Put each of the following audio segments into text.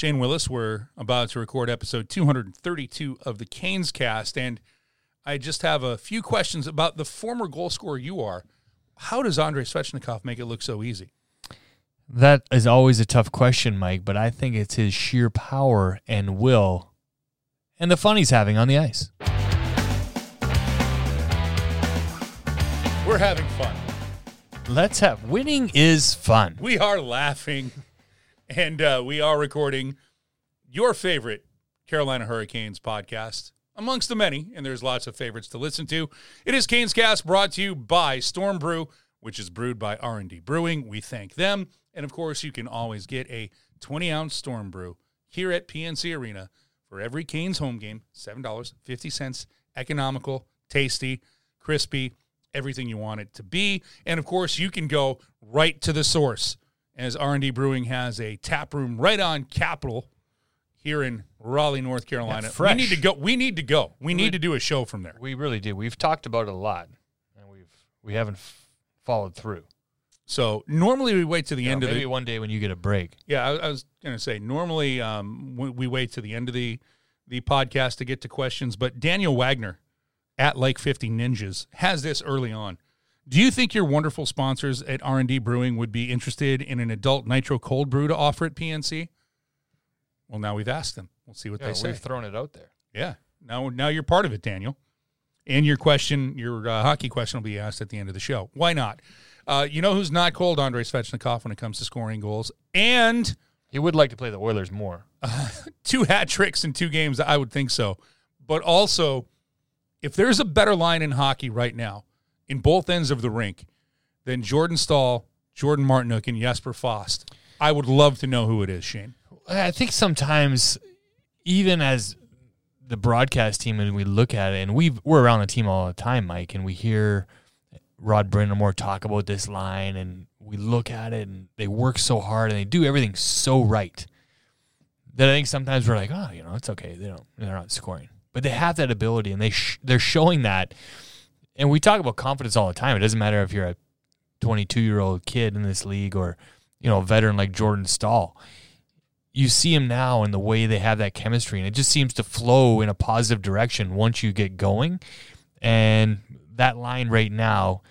Shane Willis. We're about to record episode 232 of the Canes cast, and I just have a few questions about the former goal scorer you are. How does Andrei Svechnikov make it look so easy? That is always a tough question, Mike, but I think it's his sheer power and will and the fun he's having on the ice. We're having fun. Let's have winning is fun. We are laughing, and uh, we are recording your favorite Carolina Hurricanes podcast amongst the many, and there's lots of favorites to listen to. It is Canes Cast brought to you by Storm Brew, which is brewed by R&D Brewing. We thank them. And of course, you can always get a 20-ounce Storm Brew here at PNC Arena for every Canes home game, $7.50, economical, tasty, crispy, everything you want it to be. And of course, you can go right to the source as R&D Brewing has a tap room right on Capitol here in Raleigh, North Carolina. we need to go. We need to go. We need to do a show from there. We really do. We've talked about it a lot, and we've we haven't f- followed through. So normally we wait to the You know, end of maybe the. one day when you get a break. Yeah, I, I was going to say normally um, we, we wait to the end of the the podcast to get to questions, but Daniel Wagner at Like Fifty Ninjas has this early on. Do you think your wonderful sponsors at R and D Brewing would be interested in an adult nitro cold brew to offer at PNC? Well, now we've asked them. We'll see what Yeah, they say. we've thrown it out there. Yeah. Now, now you're part of it, Daniel. And your question, your uh, hockey question, will be asked at the end of the show. Why not? Uh, you know who's not cold? Andrei Svechnikov when it comes to scoring goals, and He would like to play the Oilers more. two hat tricks in two games. I would think so. But also, if there's a better line in hockey right now, in both ends of the rink, than Jordan Staal, Jordan Martinook, and Jesper Fast, I would love to know who it is, Shane. I think sometimes, even as the broadcast team, and we look at it, and we we're around the team all the time, Mike, and we hear Rod Brind'Amour talk about this line, and we look at it, and they work so hard, and they do everything so right that I think sometimes we're like, oh, you know, it's okay. They don't, they're not scoring, but they have that ability, and they sh- they're showing that. And we talk about confidence all the time. It doesn't matter if you're a 22 year old kid in this league or you know a veteran like Jordan Staal you see him now and the way they have that chemistry and it just seems to flow in a positive direction once you get going. And that line right now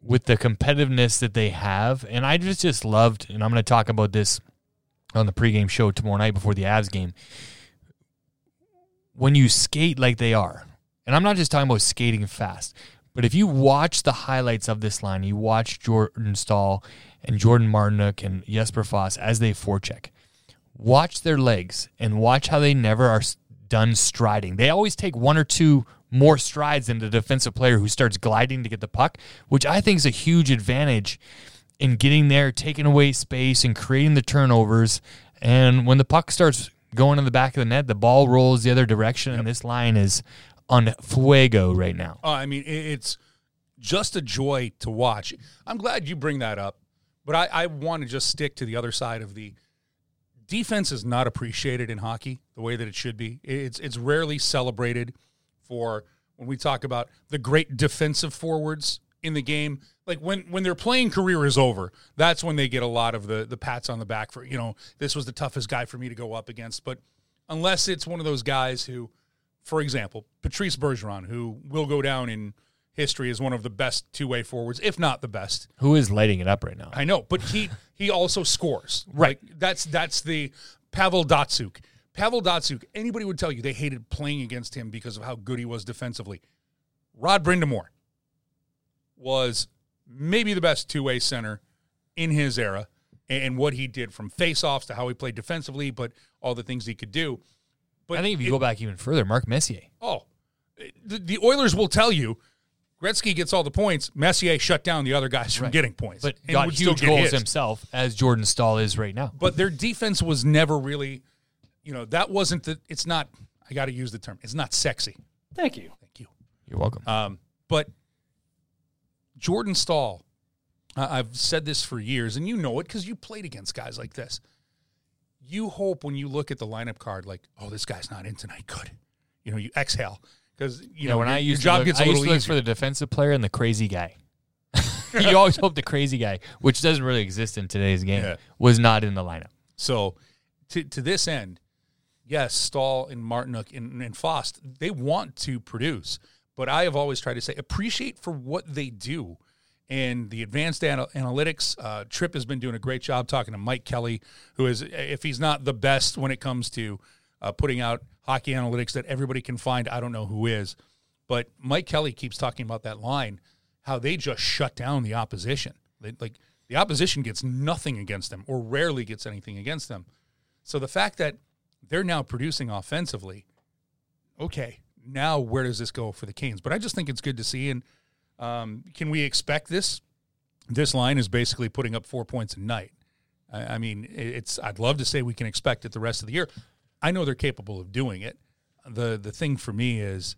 with the competitiveness that they have and i just just loved and i'm going to talk about this on the pregame show tomorrow night before the avs game. When you skate like they are and i'm not just talking about skating fast but if you watch the highlights of this line you watch jordan staal and jordan martinook and jesper fast as they forecheck watch their legs and watch how they never are done striding. They always take one or two more strides than the defensive player who starts gliding to get the puck, which I think is a huge advantage in getting there, taking away space, and creating the turnovers. And when the puck starts going in the back of the net, the ball rolls the other direction, and this line is on fuego right now. Uh, I mean, it's just a joy to watch. I'm glad you bring that up, but I, I want to just stick to the other side of the defense is not appreciated in hockey the way that it should be. It's it's rarely celebrated for when we talk about the great defensive forwards in the game. Like when when their playing career is over, that's when they get a lot of the the pats on the back for you know this was the toughest guy for me to go up against. But unless it's one of those guys who, for example, Patrice Bergeron, who will go down in history as one of the best two way forwards, if not the best. Who is lighting it up right now? I know, but he he also scores. Right. that's that's the Pavel Datsyuk. Pavel Datsyuk. Anybody would tell you they hated playing against him because of how good he was defensively. Rod Brind'Amour was maybe the best two way center in his era, and what he did from faceoffs to how he played defensively, but all the things he could do. But I think if you it- go back even further, Mark Messier. Oh, the, the Oilers will tell you Gretzky gets all the points. Messier shut down the other guys from getting points, but and got huge goals his. himself, as Jordan Staal is right now. But their defense was never really, you know, that wasn't the. It's not. I got to use the term. It's not sexy. Thank you. Thank you. You're welcome. Um, but Jordan Staal, I- I've said this for years, and you know it because you played against guys like this. You hope when you look at the lineup card, like, oh, this guy's not in tonight. Good. You know, you exhale because you you know when your, I your used job to look, gets a I used little easier. for the defensive player and the crazy guy. you always hope the crazy guy, which doesn't really exist in today's game, Yeah. was not in the lineup. So to to this end, yes, Staal and Martinook and, and Fast, they want to produce, but I have always tried to say appreciate for what they do. And the advanced anal- analytics, uh, Trip has been doing a great job talking to Mike Kelly, who is, if he's not the best when it comes to uh, putting out hockey analytics that everybody can find, I don't know who is. But Mike Kelly keeps talking about that line, how they just shut down the opposition. They, like the opposition gets nothing against them, or rarely gets anything against them. So the fact that they're now producing offensively, okay, now where does this go for the Canes? But I just think it's good to see. And um, can we expect this? This line is basically putting up four points a night. I, I mean, it's. I'd love to say we can expect it the rest of the year. I know they're capable of doing it. the The thing for me is,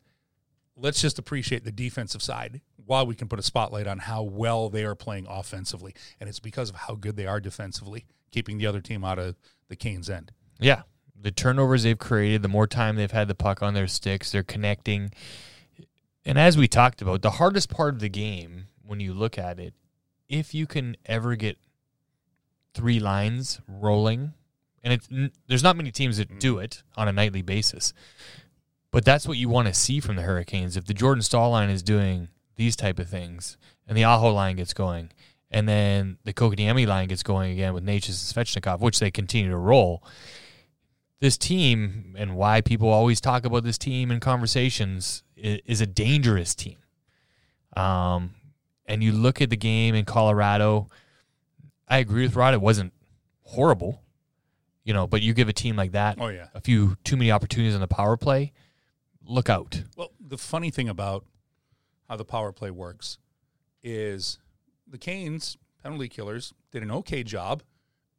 let's just appreciate the defensive side while we can put a spotlight on how well they are playing offensively, and it's because of how good they are defensively, keeping the other team out of the Canes' end. Yeah, the turnovers they've created, the more time they've had the puck on their sticks, they're connecting. And as we talked about, the hardest part of the game, when you look at it, if you can ever get three lines rolling, and it's there's not many teams that do mm. it on a nightly basis, but that's what you want to see from the Hurricanes. If the Jordan Staal line is doing these type of things, and the Aho line gets going, and then the Kotkaniemi line gets going again with Necas and Svechnikov, which they continue to roll. This team and why people always talk about this team in conversations is a dangerous team. Um, and you look at the game in Colorado, I agree with Rod. It wasn't horrible, you know, but you give a team like that Oh yeah. a few too many opportunities on the power play, look out. Well, the funny thing about how the power play works is the Canes penalty killers did an okay job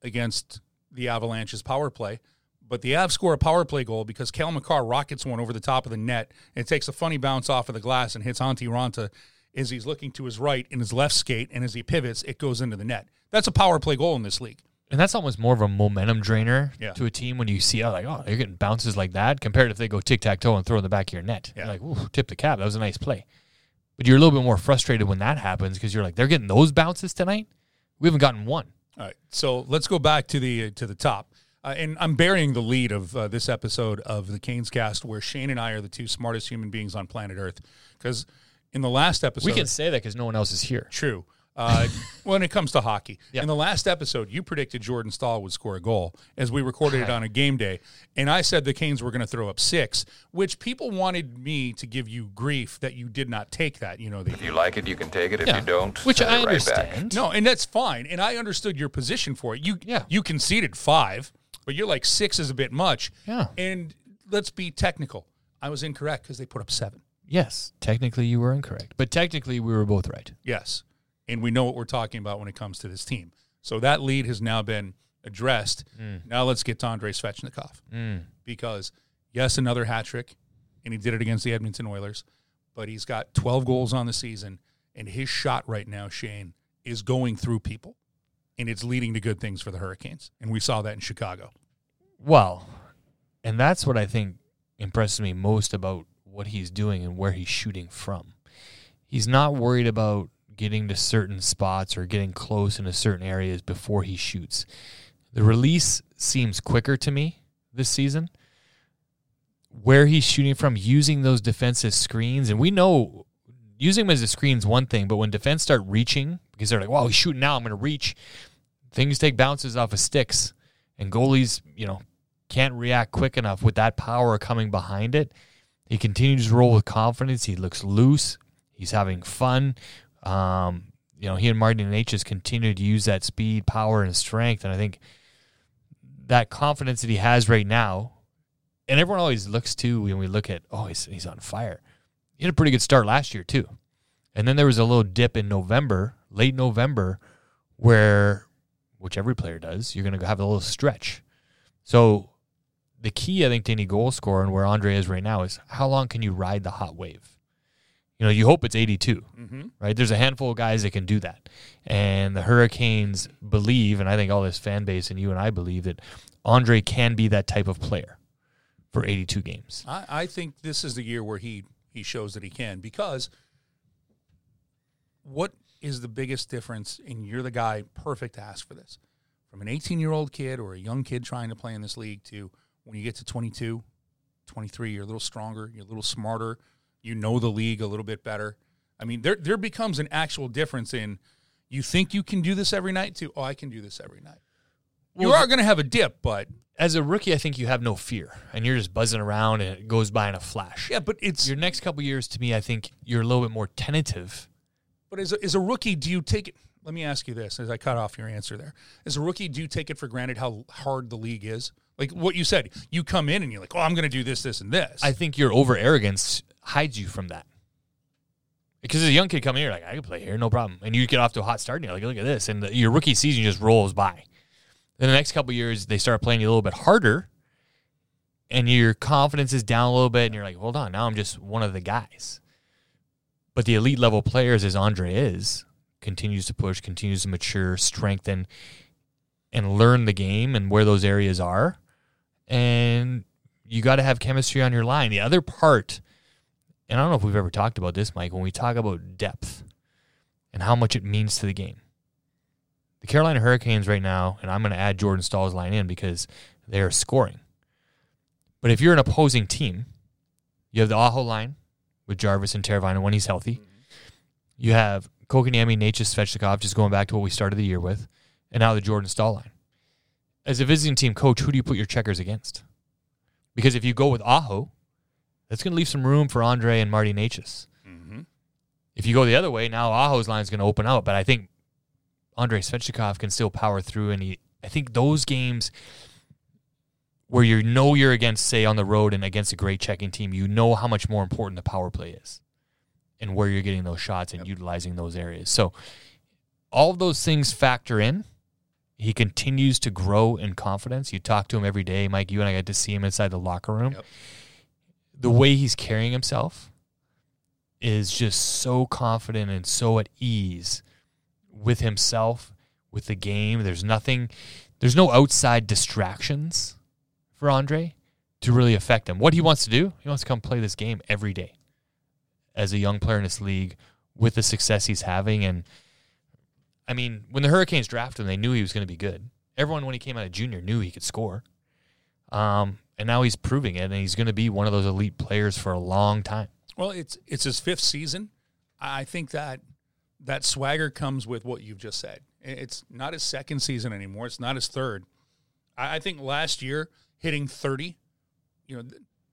against the Avalanche's power play, but the Avs score a power play goal because Cale Makar rockets one over the top of the net and it takes a funny bounce off of the glass and hits Antti Raanta as he's looking to his right in his left skate, and as he pivots, it goes into the net. That's a power play goal in this league. And that's almost more of a momentum drainer Yeah. to a team when you see, oh, like, oh, you're getting bounces like that compared if they go tic tac toe and throw in the back of your net. Yeah. You're like, ooh, tip the cap. That was a nice play. But you're a little bit more frustrated when that happens because you're like, they're getting those bounces tonight. We haven't gotten one. All right, so let's go back to the uh, to the top, uh, and I'm burying the lead of uh, this episode of the Canes Cast, where Shane and I are the two smartest human beings on planet Earth. Because in the last episode, We can say that because no one else is here. true. Uh, when it comes to hockey, Yeah. in the last episode, you predicted Jordan Staal would score a goal as we recorded it on a game day, and I said the Canes were going to throw up six, which people wanted me to give you grief that you did not take that. You know, the If you like it, you can take it. If Yeah. you don't, Which I it right back. understand. No, and that's fine. And I understood your position for it. You Yeah. you conceded five, but you're like six is a bit much. Yeah. And let's be technical. I was incorrect because they put up seven. Yes, technically you were incorrect, but technically we were both right. Yes. And we know what we're talking about when it comes to this team. So that lead has now been addressed. Mm. Now let's get to Andrei Svechnikov. Mm. Because, yes, another hat trick, and he did it against the Edmonton Oilers, but he's got 12 goals on the season, and his shot right now, Shane, is going through people, and it's leading to good things for the Hurricanes. And we saw that in Chicago. Well, and that's what I think impresses me most about what he's doing and where he's shooting from. He's not worried about getting to certain spots or getting close into certain areas before he shoots. The release seems quicker to me this season. Where he's shooting from, using those defensive screens, and we know using them as a screen's one thing, but when defense start reaching, because they're like, "Wow, he's shooting now, I'm going to reach," things take bounces off of sticks, and goalies, you know, can't react quick enough with that power coming behind it. He continues to roll with confidence. He looks loose. He's having fun. Um, you know, he and Martin H continue to use that speed, power, and strength. And I think that confidence that he has right now, and everyone always looks to when we look at, oh, he's, he's on fire. He had a pretty good start last year, too. And then there was a little dip in November, late November, where, which every player does, you're going to have a little stretch. So the key, I think, to any goal scorer and where Andre is right now is how long can you ride the hot wave? You know, you hope it's 82, Mm-hmm. right? There's a handful of guys that can do that. And the Hurricanes believe, and I think all this fan base and you and I believe that Andre can be that type of player for 82 games. I, I think this is the year where he he shows that he can because what is the biggest difference? And you're the guy perfect to ask for this from an 18 year old kid or a young kid trying to play in this league to when you get to 22, 23, you're a little stronger, you're a little smarter, you know the league a little bit better. I mean, there there becomes an actual difference in you think you can do this every night to oh I can do this every night. you Well, are going to have a dip, but As a rookie, I think you have no fear, and you're just buzzing around, and it goes by in a flash. yeah, but it's Your next couple years, to me, I think you're a little bit more tentative. But as a, as a rookie, do you take it? Let me ask you this: as I cut off your answer there, as a rookie, do you take it for granted how hard the league is? Like what you said, you come in and you're like, "Oh, I'm going to do this, this, and this." I think your over arrogance hides you from that. Because as a young kid coming here, like I can play here, no problem, and you get off to a hot start, and you're like, look at this, and the, your rookie season just rolls by. Then the next couple years, they start playing you a little bit harder, and your confidence is down a little bit, and you're like, hold on, now I'm just one of the guys. But the elite level players, as Andre is, continues to push, continues to mature, strengthen, and learn the game and where those areas are. And you got to have chemistry on your line. The other part, and I don't know if we've ever talked about this, Mike, when we talk about depth and how much it means to the game. The Carolina Hurricanes right now, and I'm going to add Jordan Staal's line in because they're scoring. But if you're an opposing team, you have the Aho line with Jarvis and Teravainen when he's healthy. You have Kotkaniemi, Necas, Svechnikov, just going back to what we started the year with, and now the Jordan Staal line. As a visiting team coach, who do you put your checkers against? Because if you go with Aho, that's going to leave some room for Andre and Marty Necas. Mhm. If you go the other way, now Aho's line is going to open out. But I think Andre Svechnikov can still power through. And he, I think those games where you know you're against, say, on the road and against a great checking team, you know how much more important the power play is and where you're getting those shots and utilizing those areas. So all of those things factor in. He continues to grow in confidence. You talk to him every day, Mike. You and I get to see him inside the locker room. Yep. The way he's carrying himself is just so confident and so at ease with himself, with the game. There's nothing, there's no outside distractions for Andre to really affect him. What he wants to do, he wants to come play this game every day as a young player in this league with the success he's having. And I mean, when the Hurricanes drafted him, they knew he was going to be good. Everyone, when he came out of junior, knew he could score. Um, and now he's proving it, and he's going to be one of those elite players for a long time. Well, it's it's his fifth season. I think that that swagger comes with what you've just said. It's not his second season anymore. It's not his third. I, I think last year hitting thirty, you know,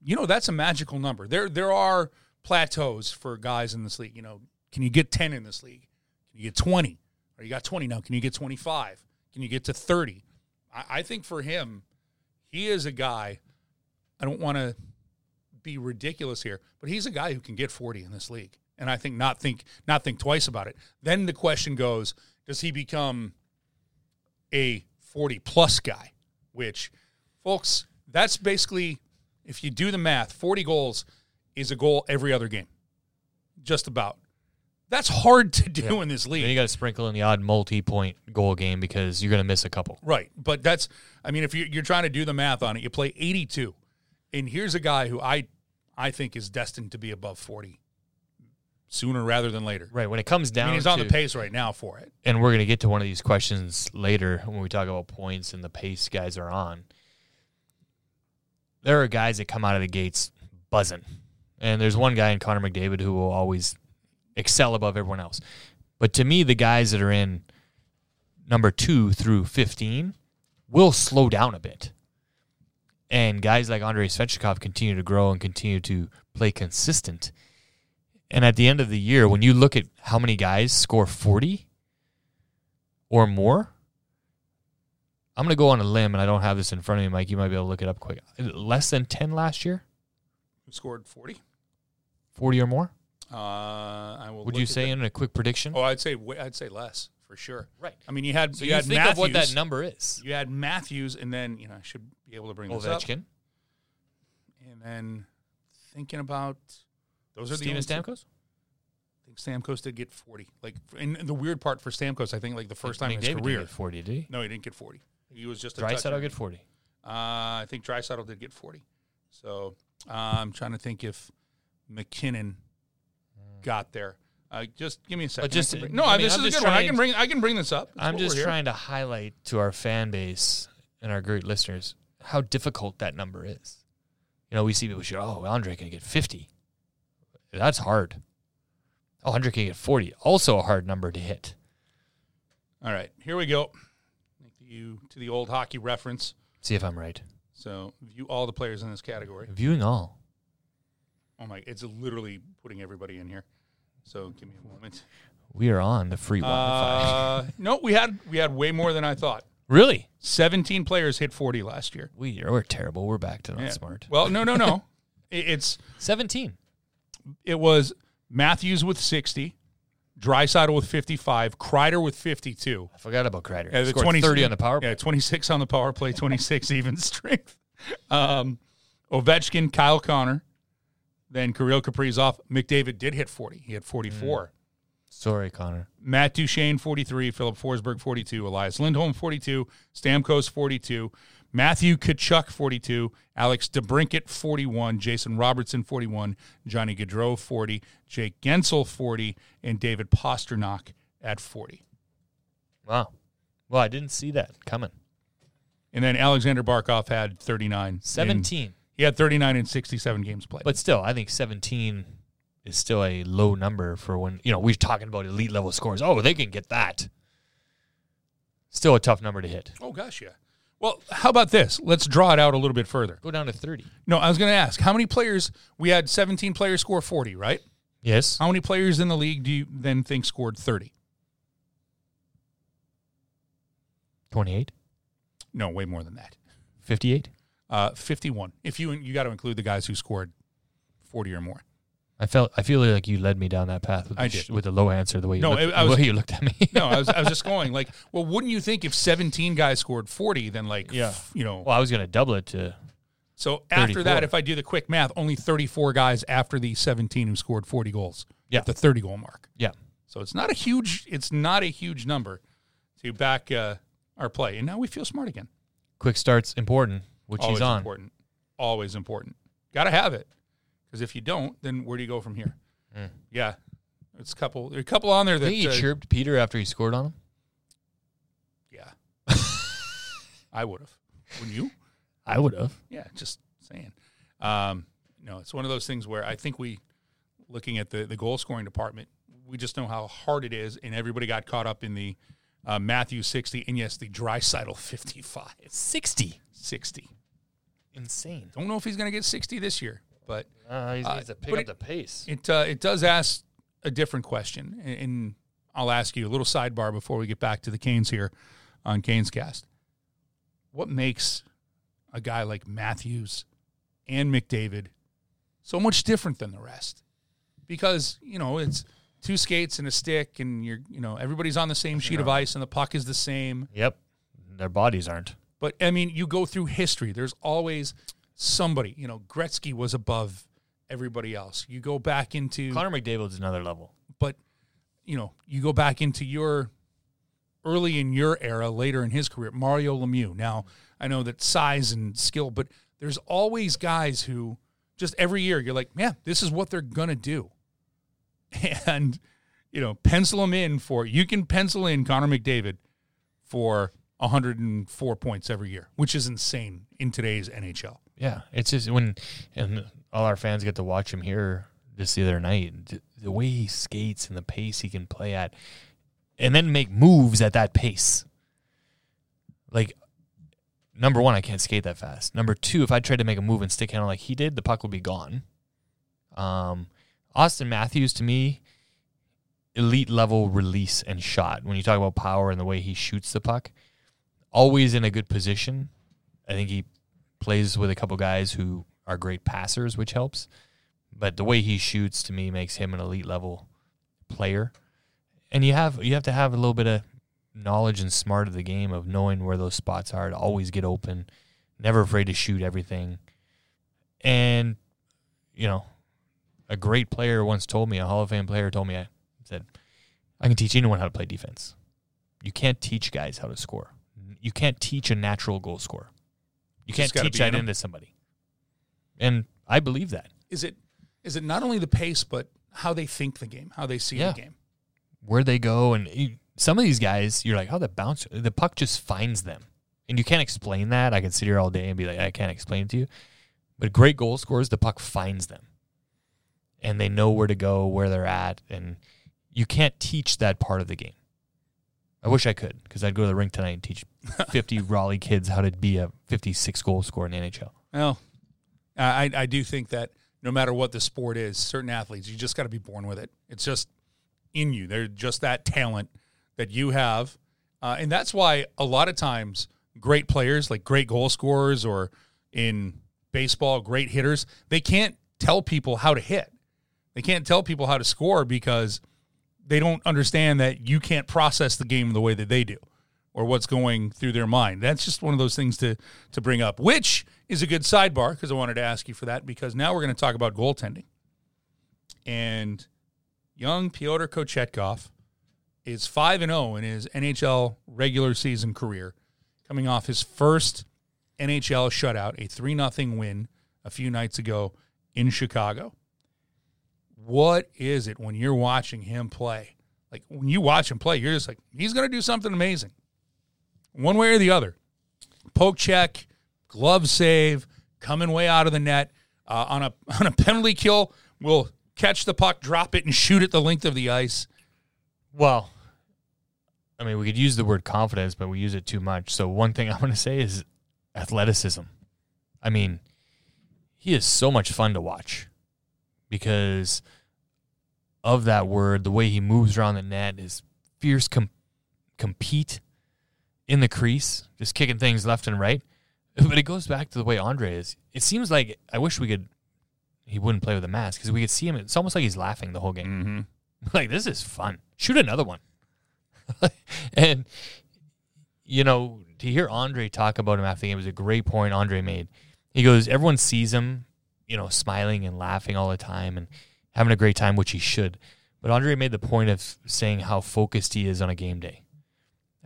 you know that's a magical number. There there are plateaus for guys in this league. You know, can you get ten in this league? Can you get twenty? Or you got twenty now? Can you get twenty five? Can you get to thirty? I, I think for him, he is a guy. I don't want to be ridiculous here, but he's a guy who can get 40 in this league. And I think not think not think twice about it. Then the question goes, does he become a 40 plus guy? Which folks, that's basically if you do the math, 40 goals is a goal every other game. Just about. That's hard to do in this league. Then you got to sprinkle in the odd multi-point goal game because you're going to miss a couple. Right. But that's, I mean, if you're, you're trying to do the math on it, you play 82. And here's a guy who I, I think is destined to be above 40 sooner rather than later. Right. When it comes I down, mean, he's on to, the pace right now for it. and we're going to get to one of these questions later when we talk about points and the pace guys are on. There are guys that come out of the gates buzzing, and there's one guy in Connor McDavid who will always excel above everyone else. But to me, the guys that are in number two through 15 will slow down a bit. And guys like Andrei Svechnikov continue to grow and continue to play consistent. And at the end of the year, when you look at how many guys score 40 or more, I'm going to go on a limb, and I don't have this in front of me, Mike. You might be able to look it up quick. Less than 10 last year? Who scored 40? 40 or more? Uh, I will. Would look you say that. in a quick prediction? Oh, I'd say I'd say less for sure. Right. I mean, you had So you, you, had think Matthews. of what that number is. You had Matthews, and then you know I should be able to bring this up. Ovechkin, And then thinking about those are the Steven only Stamkos. I think Stamkos did get 40. Like, and the weird part for Stamkos, I think, like the first time in his McDavid did career. get 40, did he? No, he didn't get 40. He was just a Draisaitl get 40. Uh, I think Draisaitl did get 40. So uh, I'm trying to think if MacKinnon got there. Uh, just give me a second. But just- I bring- no, I mean, this I'm is a good one. I can bring. I can bring this up. That's I'm just trying to highlight to our fan base and our great listeners how difficult that number is. You know, we see people say, "Oh, Andre can get 50." That's hard. Oh, Andre can get 40. Also a hard number to hit. All right, here we go. You to the old hockey reference. See if I'm right. So view all the players in this category. Viewing all. Oh my, it's literally putting everybody in here. So give me a moment. We are on the free Wi-Fi. Uh, no, we had we had way more than I thought. really? Seventeen players hit forty last year. We are we're terrible. We're back to not Yeah. smart. Well, no, no, no. It- it's 17. it was Matthews with sixty, Draisaitl with fifty-five, Kreider with fifty-two. I forgot about Kreider. Yeah, the Scored 20 30 on the power play. Yeah, 26 on the power play, 26 even strength. Um, Ovechkin, Kyle Connor, then Kirill Kaprizov. McDavid did hit 40. He had 44. Sorry, Connor. Matt Duchene, 43. Filip Forsberg, 42. Elias Lindholm, 42. Stamkos, 42. Matthew Tkachuk, 42. Alex DeBrincat, 41. Jason Robertson, 41. Johnny Gaudreau, 40. Jake Guentzel, 40. And David Pastrnak at 40. Wow. Well, I didn't see that coming. And then Alexander Barkov had 39. in- 17. He had 39 in 67 games played. But still, I think 17 is still a low number for when, you know, we're talking about elite level scores. Oh, they can get that. Still a tough number to hit. oh gosh, yeah. Well, how about this? Let's draw it out a little bit further. Go down to 30. No, I was going to ask, how many players we had 17 players score 40, right? Yes. How many players in the league do you then think scored 30? 28. No, way more than that. 58. Uh, 51. If you you got to include the guys who scored 40 or more. I felt I feel like you led me down that path with I did. with the low answer the way you No, looked, I- I the was- way you looked at me. No, I was I was just going like, well, wouldn't you think if 17 guys scored 40 then like Yeah. f- you know. well, I was going to double it to so after that if I do the quick math, only 34 guys after the 17 who scored 40 goals. Yeah. At the 30 goal mark. yeah. So it's not a huge it's not a huge number to back uh, our play. And now we feel smart again. Quick starts important, which Always he's on. important. Always important. Got to have it. Because if you don't, then where do you go from here? Mm. Yeah. It's a couple there are a couple on there that think he uh, chirped Peter after he scored on him. Yeah. I would have. Wouldn't you? I would have. Yeah, just saying. Um, no, it's one of those things where I think we, looking at the the goal scoring department, we just know how hard it is, and everybody got caught up in the uh, Matthew sixty, and yes, the Draisaitl fifty five. 60. 60. Insane. Don't know if he's going to get sixty this year, but Uh, he Uh, needs to pick up it- the pace. it uh, it does ask a different question, and, and I'll ask you a little sidebar before we get back to the Canes here on Canes Cast. What makes a guy like Matthews and McDavid so much different than the rest? Because you know it's two skates and a stick, and you're you know everybody's on the same sheet of ice, and the puck is the same. Yep. Their bodies aren't. But I mean, you go through history. There's always somebody. You know, Gretzky was above everybody else. You go back into Connor McDavid's another level. but you know, you go back into your early in your era, later in his career, Mario Lemieux. Now, I know that size and skill, but there's always guys who just every year you're like, man, this is what they're gonna do, and you know, pencil them in for you can pencil in Connor McDavid for 104 points every year, which is insane in today's NHL. Yeah, it's just when and all our fans get to watch him here just the other night. The way he skates and the pace he can play at, and then make moves at that pace. Like, number one, I can't skate that fast. Number two, if I tried to make a move and stick handle like he did, the puck would be gone. Um, Auston Matthews to me, elite level release and shot. When you talk about power and the way he shoots the puck, always in a good position. I think he plays with a couple guys who are great passers, which helps. But the way he shoots to me makes him an elite level player. And you have you have to have a little bit of knowledge and smart of the game of knowing where those spots are to always get open, never afraid to shoot everything. And you know, a great player once told me, a Hall of Fame player told me, I said, I can teach anyone how to play defense. You can't teach guys how to score. You can't teach a natural goal scorer. You can't teach that in into somebody. And I believe that. Is it is it not only the pace, but how they think the game, how they see Yeah. the game. where they go and you- some of these guys you're like oh the bounce the puck just finds them and you can't explain that i can sit here all day and be like i can't explain it to you but great goal scorers the puck finds them and they know where to go where they're at and you can't teach that part of the game i wish i could because i'd go to the rink tonight and teach 50 raleigh kids how to be a 56 goal scorer in the nhl Well, I I do think that no matter what the sport is, certain athletes you just got to be born with it. It's just in you. They're just that talent that you have, uh, and that's why a lot of times great players, like great goal scorers, or in baseball, great hitters, they can't tell people how to hit. They can't tell people how to score because they don't understand that you can't process the game the way that they do or what's going through their mind. That's just one of those things to to bring up, which is a good sidebar because I wanted to ask you for that because now we're going to talk about goaltending. And young Pyotr Kochetkov is 5 and 0 in his NHL regular season career, coming off his first NHL shutout, a 3 0 win a few nights ago in Chicago. What is it when you're watching him play? Like when you watch him play, you're just like, he's going to do something amazing. One way or the other. Poke check, glove save, coming way out of the net. Uh, on a on a penalty kill, will catch the puck, drop it, and shoot it the length of the ice. Well, I mean, we could use the word confidence, but we use it too much. So one thing I'm going to say is athleticism. I mean, he is so much fun to watch because of that word, the way he moves around the net, his fierce com- compete in the crease, just kicking things left and right. But it goes back to the way Andre is. It seems like I wish we could. He wouldn't play with a mask because we could see him. It's almost like he's laughing the whole game. Mm-hmm. like this is fun. Shoot another one. and you know, to hear Andre talk about him after the game was a great point Andre made. He goes, everyone sees him, you know, smiling and laughing all the time and having a great time, which he should. But Andre made the point of saying how focused he is on a game day,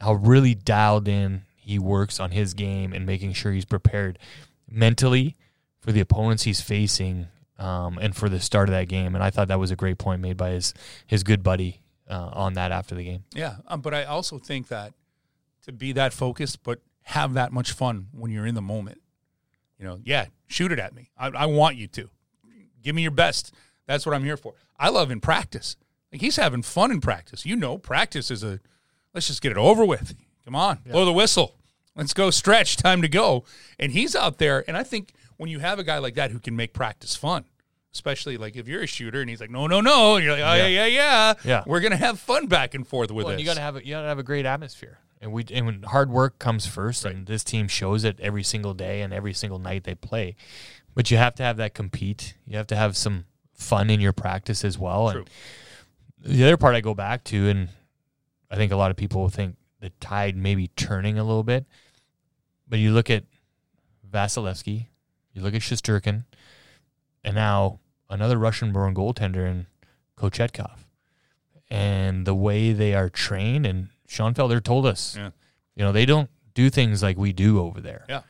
how really dialed in he works on his game and making sure he's prepared mentally for the opponents he's facing um, and for the start of that game. And I thought that was a great point made by his his good buddy uh, on that after the game. Yeah, um, but I also think that to be that focused, but have that much fun when you're in the moment. You know, yeah, shoot it at me. I, I want you to. Give me your best. That's what I'm here for. I love in practice. Like he's having fun in practice. You know, practice is a let's just get it over with. Come on, blow the whistle. Let's go stretch. Time to go. And he's out there. And I think when you have a guy like that who can make practice fun, especially like if you're a shooter and he's like, no, no, no, and you're like, oh yeah, yeah, yeah, Yeah. we're gonna have fun back and forth with Well, this. you got to have a, you got to have a great atmosphere, and we and when hard work comes first, and this team shows it every single day and every single night they play. But you have to have that compete. You have to have some fun in your practice as well. True. And the other part I go back to, and I think a lot of people think the tide may be turning a little bit, but you look at Vasilevskiy, you look at Shesterkin, and now another Russian-born goaltender in Kochetkov and the way they are trained. And Sean Felder told us, Yeah. you know, they don't do things like we do over there. Yeah.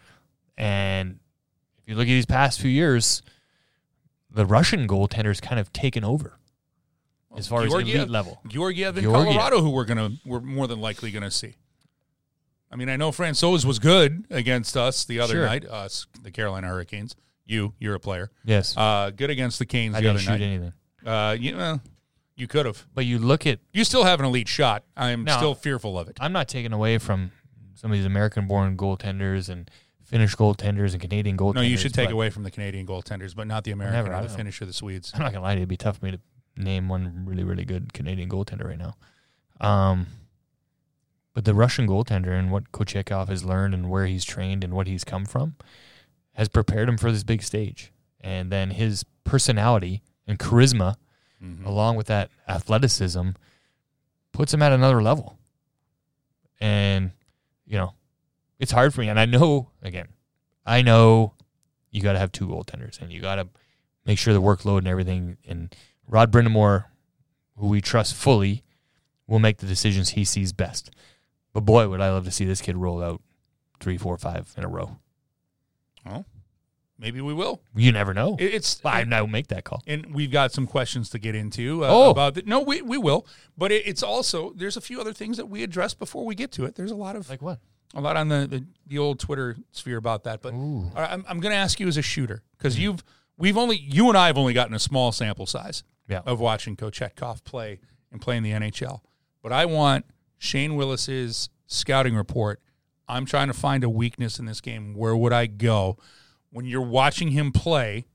And if you look at these past few years, the Russian goaltenders kind of taken over as far as elite level. Georgiev in. Colorado, who we're gonna we're more than likely gonna see. I mean, I know Francouz was good against us the other Sure. night. Us, the Carolina Hurricanes. You, you're a player. Yes. Uh, good against the Canes I the didn't other shoot night. anything. Uh, you know, you could have. But you look at, You still have an elite shot. I'm No. still fearful of it. I'm not taking away from some of these American born goaltenders and Finnish goaltenders and Canadian goaltenders. No, you should take away from the Canadian goaltenders, but not the American Never, or the Finnish or the Swedes. I'm not gonna lie to you, it'd be tough for me to name one really, really good Canadian goaltender right now. Um, but the Russian goaltender and what Kochetkov has learned and where he's trained and what he's come from has prepared him for this big stage. And then his personality and charisma, Mhm. along with that athleticism, puts him at another level. And, you know, it's hard for me. And I know, again, I know you got to have two goaltenders and you got to make sure the workload and everything. And Rod Brind'Amour, who we trust fully, will make the decisions he sees best. But boy, would I love to see this kid roll out three, four, five in a row. Well, maybe we will. You never know. It- It's I now make that call. and we've got some questions to get into uh, Oh. about the, no we, we will but it, it's also there's a few other things that we address before we get to it there's a lot of Like what? a lot on the, the, the old twitter sphere about that but right, i'm, I'm going to ask you as a shooter because you've we've only you and i have only gotten a small sample size Yeah. of watching kochetkov play and play in the nhl but i want shane willis's scouting report i'm trying to find a weakness in this game where would i go when you're watching him play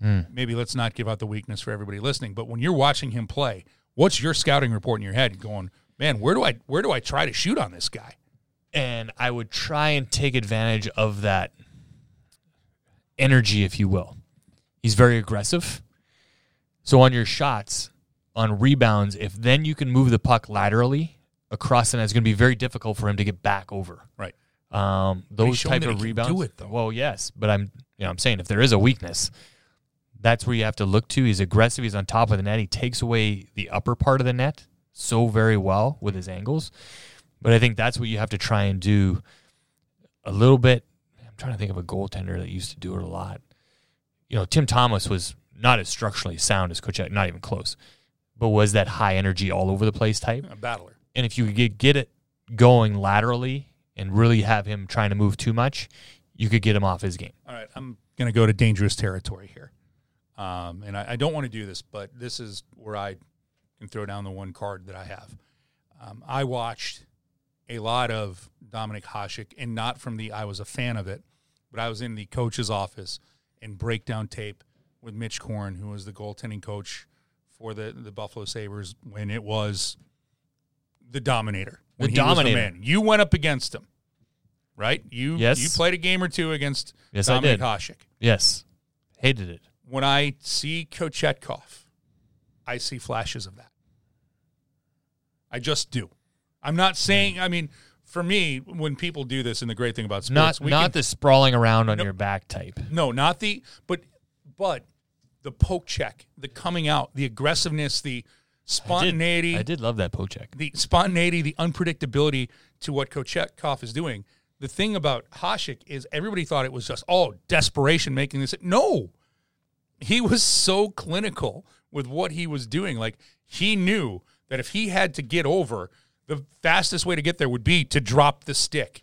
hmm. maybe let's not give out the weakness for everybody listening, but when you're watching him play, what's your scouting report in your head going, man, where do I where do I try to shoot on this guy? and I would try and take advantage of that energy, if you will. He's very aggressive. So on your shots, on rebounds, if then you can move the puck laterally across the net, it's going to be very difficult for him to get back over. Right. Um, those type of rebounds. do it, though. Well, yes, but I'm you know I'm saying if there is a weakness, that's where you have to look to. He's aggressive. He's on top of the net. He takes away the upper part of the net so very well with his angles. But I think that's what you have to try and do a little bit. I'm trying to think of a goaltender that used to do it a lot. You know, Tim Thomas was not as structurally sound as Kochek, not even close, but was that high energy all over the place type. A battler. And if you could get, get it going laterally and really have him trying to move too much, you could get him off his game. All right, I'm going to go to dangerous territory here. Um, and I, I don't want to do this, but this is where I can throw down the one card that I have. Um, I watched a lot of Dominik Hasek, and not from the I was a fan of it, but I was in the coach's office and breakdown tape with Mitch Korn, who was the goaltending coach for the, the Buffalo Sabres when it was the Dominator. When The Dominator. man. You went up against him, right? You Yes. you played a game or two against Yes, I did. Hasek. Yes. Hated it. When I see Kochetkov, I see flashes of that. I just do. I'm not saying. I mean, for me, when people do this, and the great thing about sports, Not we not can- the sprawling around on Nope. your back type. no, not the but but the poke check, the coming out, the aggressiveness, the I did- spontaneity, I did love that poke check. the spontaneity, the unpredictability to what Kochetkov is doing. The thing about Hasek is everybody thought it was just oh desperation making this. No, he was so clinical with what he was doing. Like he knew that if he had to get over, the fastest way to get there would be to drop the stick.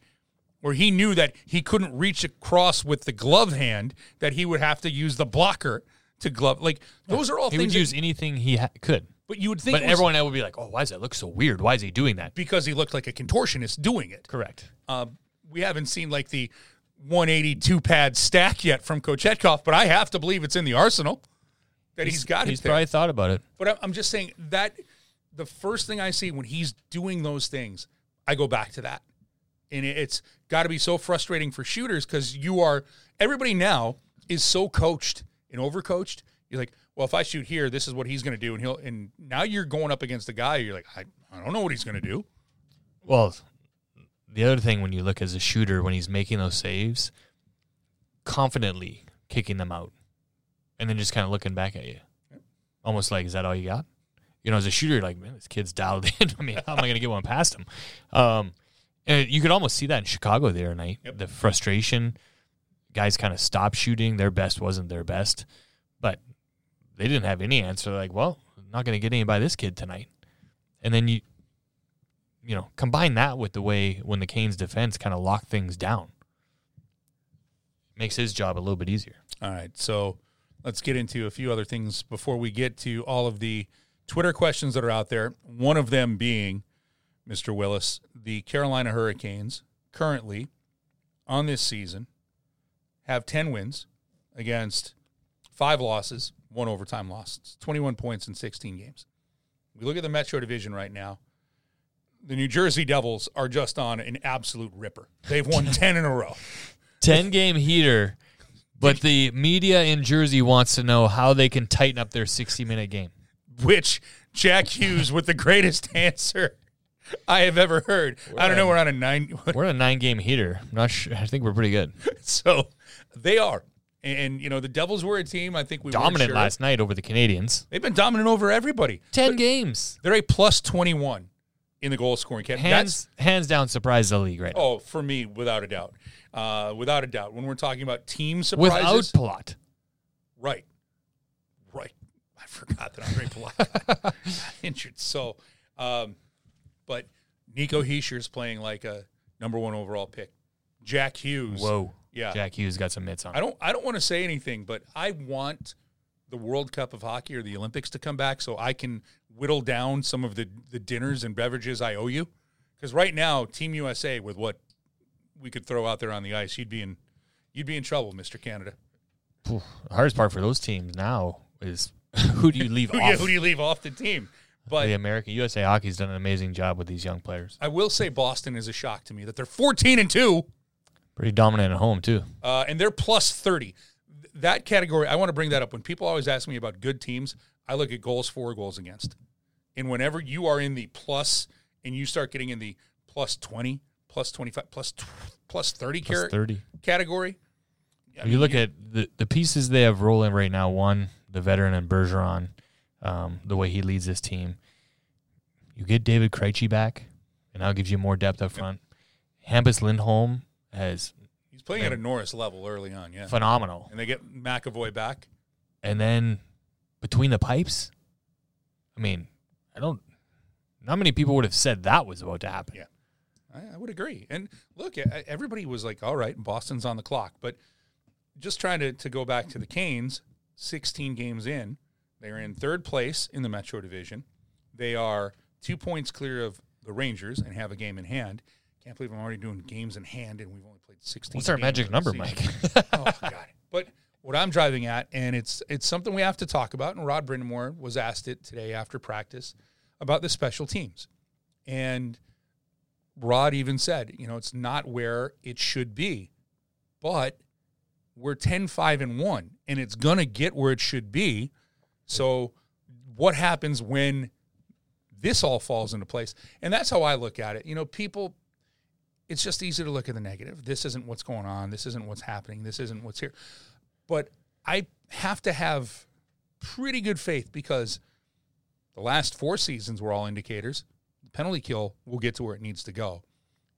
Where he knew that he couldn't reach across with the glove hand, that he would have to use the blocker to glove. Like those are all He things. would that- use anything he ha- could. but you would think, But was everyone would be like, "Oh, why does that look so weird? Why is he doing that?" because he looked like a contortionist doing it. Correct. Uh, we haven't seen like the 182 pad stack yet from Kochetkov, but I have to believe it's in the arsenal that he's got He's it there. probably thought about it. But I'm just saying that the first thing I see when he's doing those things, I go back to that. And it- it's got to be so frustrating for shooters because you are, everybody now is so coached and overcoached. You're like, well, if I shoot here, this is what he's going to do. And he'll, and now you're going up against a guy, you're like, I, I don't know what he's going to do. Well, the other thing when you look as a shooter when he's making those saves, confidently kicking them out, and then just kind of looking back at you, almost like, "Is that all you got?" You know, as a shooter, you're like, "Man, this kid's dialed in." I mean, how am I going to get one past him? Um, and you could almost see that in Chicago the other night. Yep. The frustration, guys kind of stopped shooting. Their best wasn't their best, but they didn't have any answer. They're like, "Well, not going to get any by this kid tonight," and then you you know, combine that with the way when the Canes defense kind of locked things down. Makes his job a little bit easier. All right. So let's get into a few other things before we get to all of the Twitter questions that are out there. One of them being, Mr. Willis, the Carolina Hurricanes currently on this season have 10 wins against five losses, one overtime loss. It's 21 points in 16 games. We look at the Metro Division right now. The New Jersey Devils are just on an absolute ripper. They've won 10 in a row. 10 game heater, but the media in Jersey wants to know how they can tighten up their 60 minute game. Which Jack Hughes with the greatest answer I have ever heard. I don't know. We're on a nine. We're in a nine game heater. I'm not sure. I think we're pretty good. so they are. And, you know, the Devils were a team I think we Dominant sure. last night over the Canadiens. They've been dominant over everybody. 10 games. They're a plus 21 in the goal scoring category. That's- Hands hands down, surprise the league right now. Oh, for me, without a doubt, uh, without a doubt. When we're talking about team surprises, Without right, right. Forgot that Andre Palat got injured. So, um, but Nico Hischier's playing like a number one overall pick. Jack Hughes. Whoa. Yeah. Jack Hughes got some mitts on. I don't. I don't want to say anything, but I want the World Cup of Hockey or the Olympics to come back so I can whittle down some of the the dinners and beverages I owe you. Because right now, Team USA with what we could throw out there on the ice, you'd be in you'd be in trouble, Mister Canada. The hardest part for those teams now is who do you leave Who, yeah, off? who do you leave off the team? But the American USA Hockey's done an amazing job with these young players. I will say Boston is a shock to me that they're 14 and 2 Pretty dominant at home too. uh, and they're plus 30. That category, I want to bring that up. When people always ask me about good teams, I look at goals for, goals against. And whenever you are in the plus and you start getting in the plus 20, plus 25, plus, tw- plus 30, Plus car- thirty. category, I If you mean, look at the, the pieces they have rolling right now, one, the veteran and Bergeron, um, the way he leads this team. You get David Krejci back, and that gives you more depth up front. Hampus Lindholm has he's playing at a Norris level early on, yeah. phenomenal. And they get McAvoy back. And then between the pipes, I mean, I don't. Not many people would have said that was about to happen. Yeah. I, I would agree. And look, everybody was like, all right, Boston's on the clock. But just trying to, to go back to the Canes, 16 games in, they're in third place in the Metro Division. They are two points clear of the Rangers and have a game in hand. Can't believe I'm already doing games in hand and we've only played 16 What's our magic number. Mike? oh God! But what I'm driving at, and it's it's something we have to talk about. And Rod Brind'Amour was asked it today after practice about the special teams, and Rod even said, you know, it's not where it should be, but we're 10 5 and 1 and it's going to get where it should be. So what happens when this all falls into place? And that's how I look at it. You know, people it's just easy to look at the negative. This isn't what's going on. This isn't what's happening. This isn't what's here. But I have to have pretty good faith because the last four seasons were all indicators. The penalty kill will get to where it needs to go.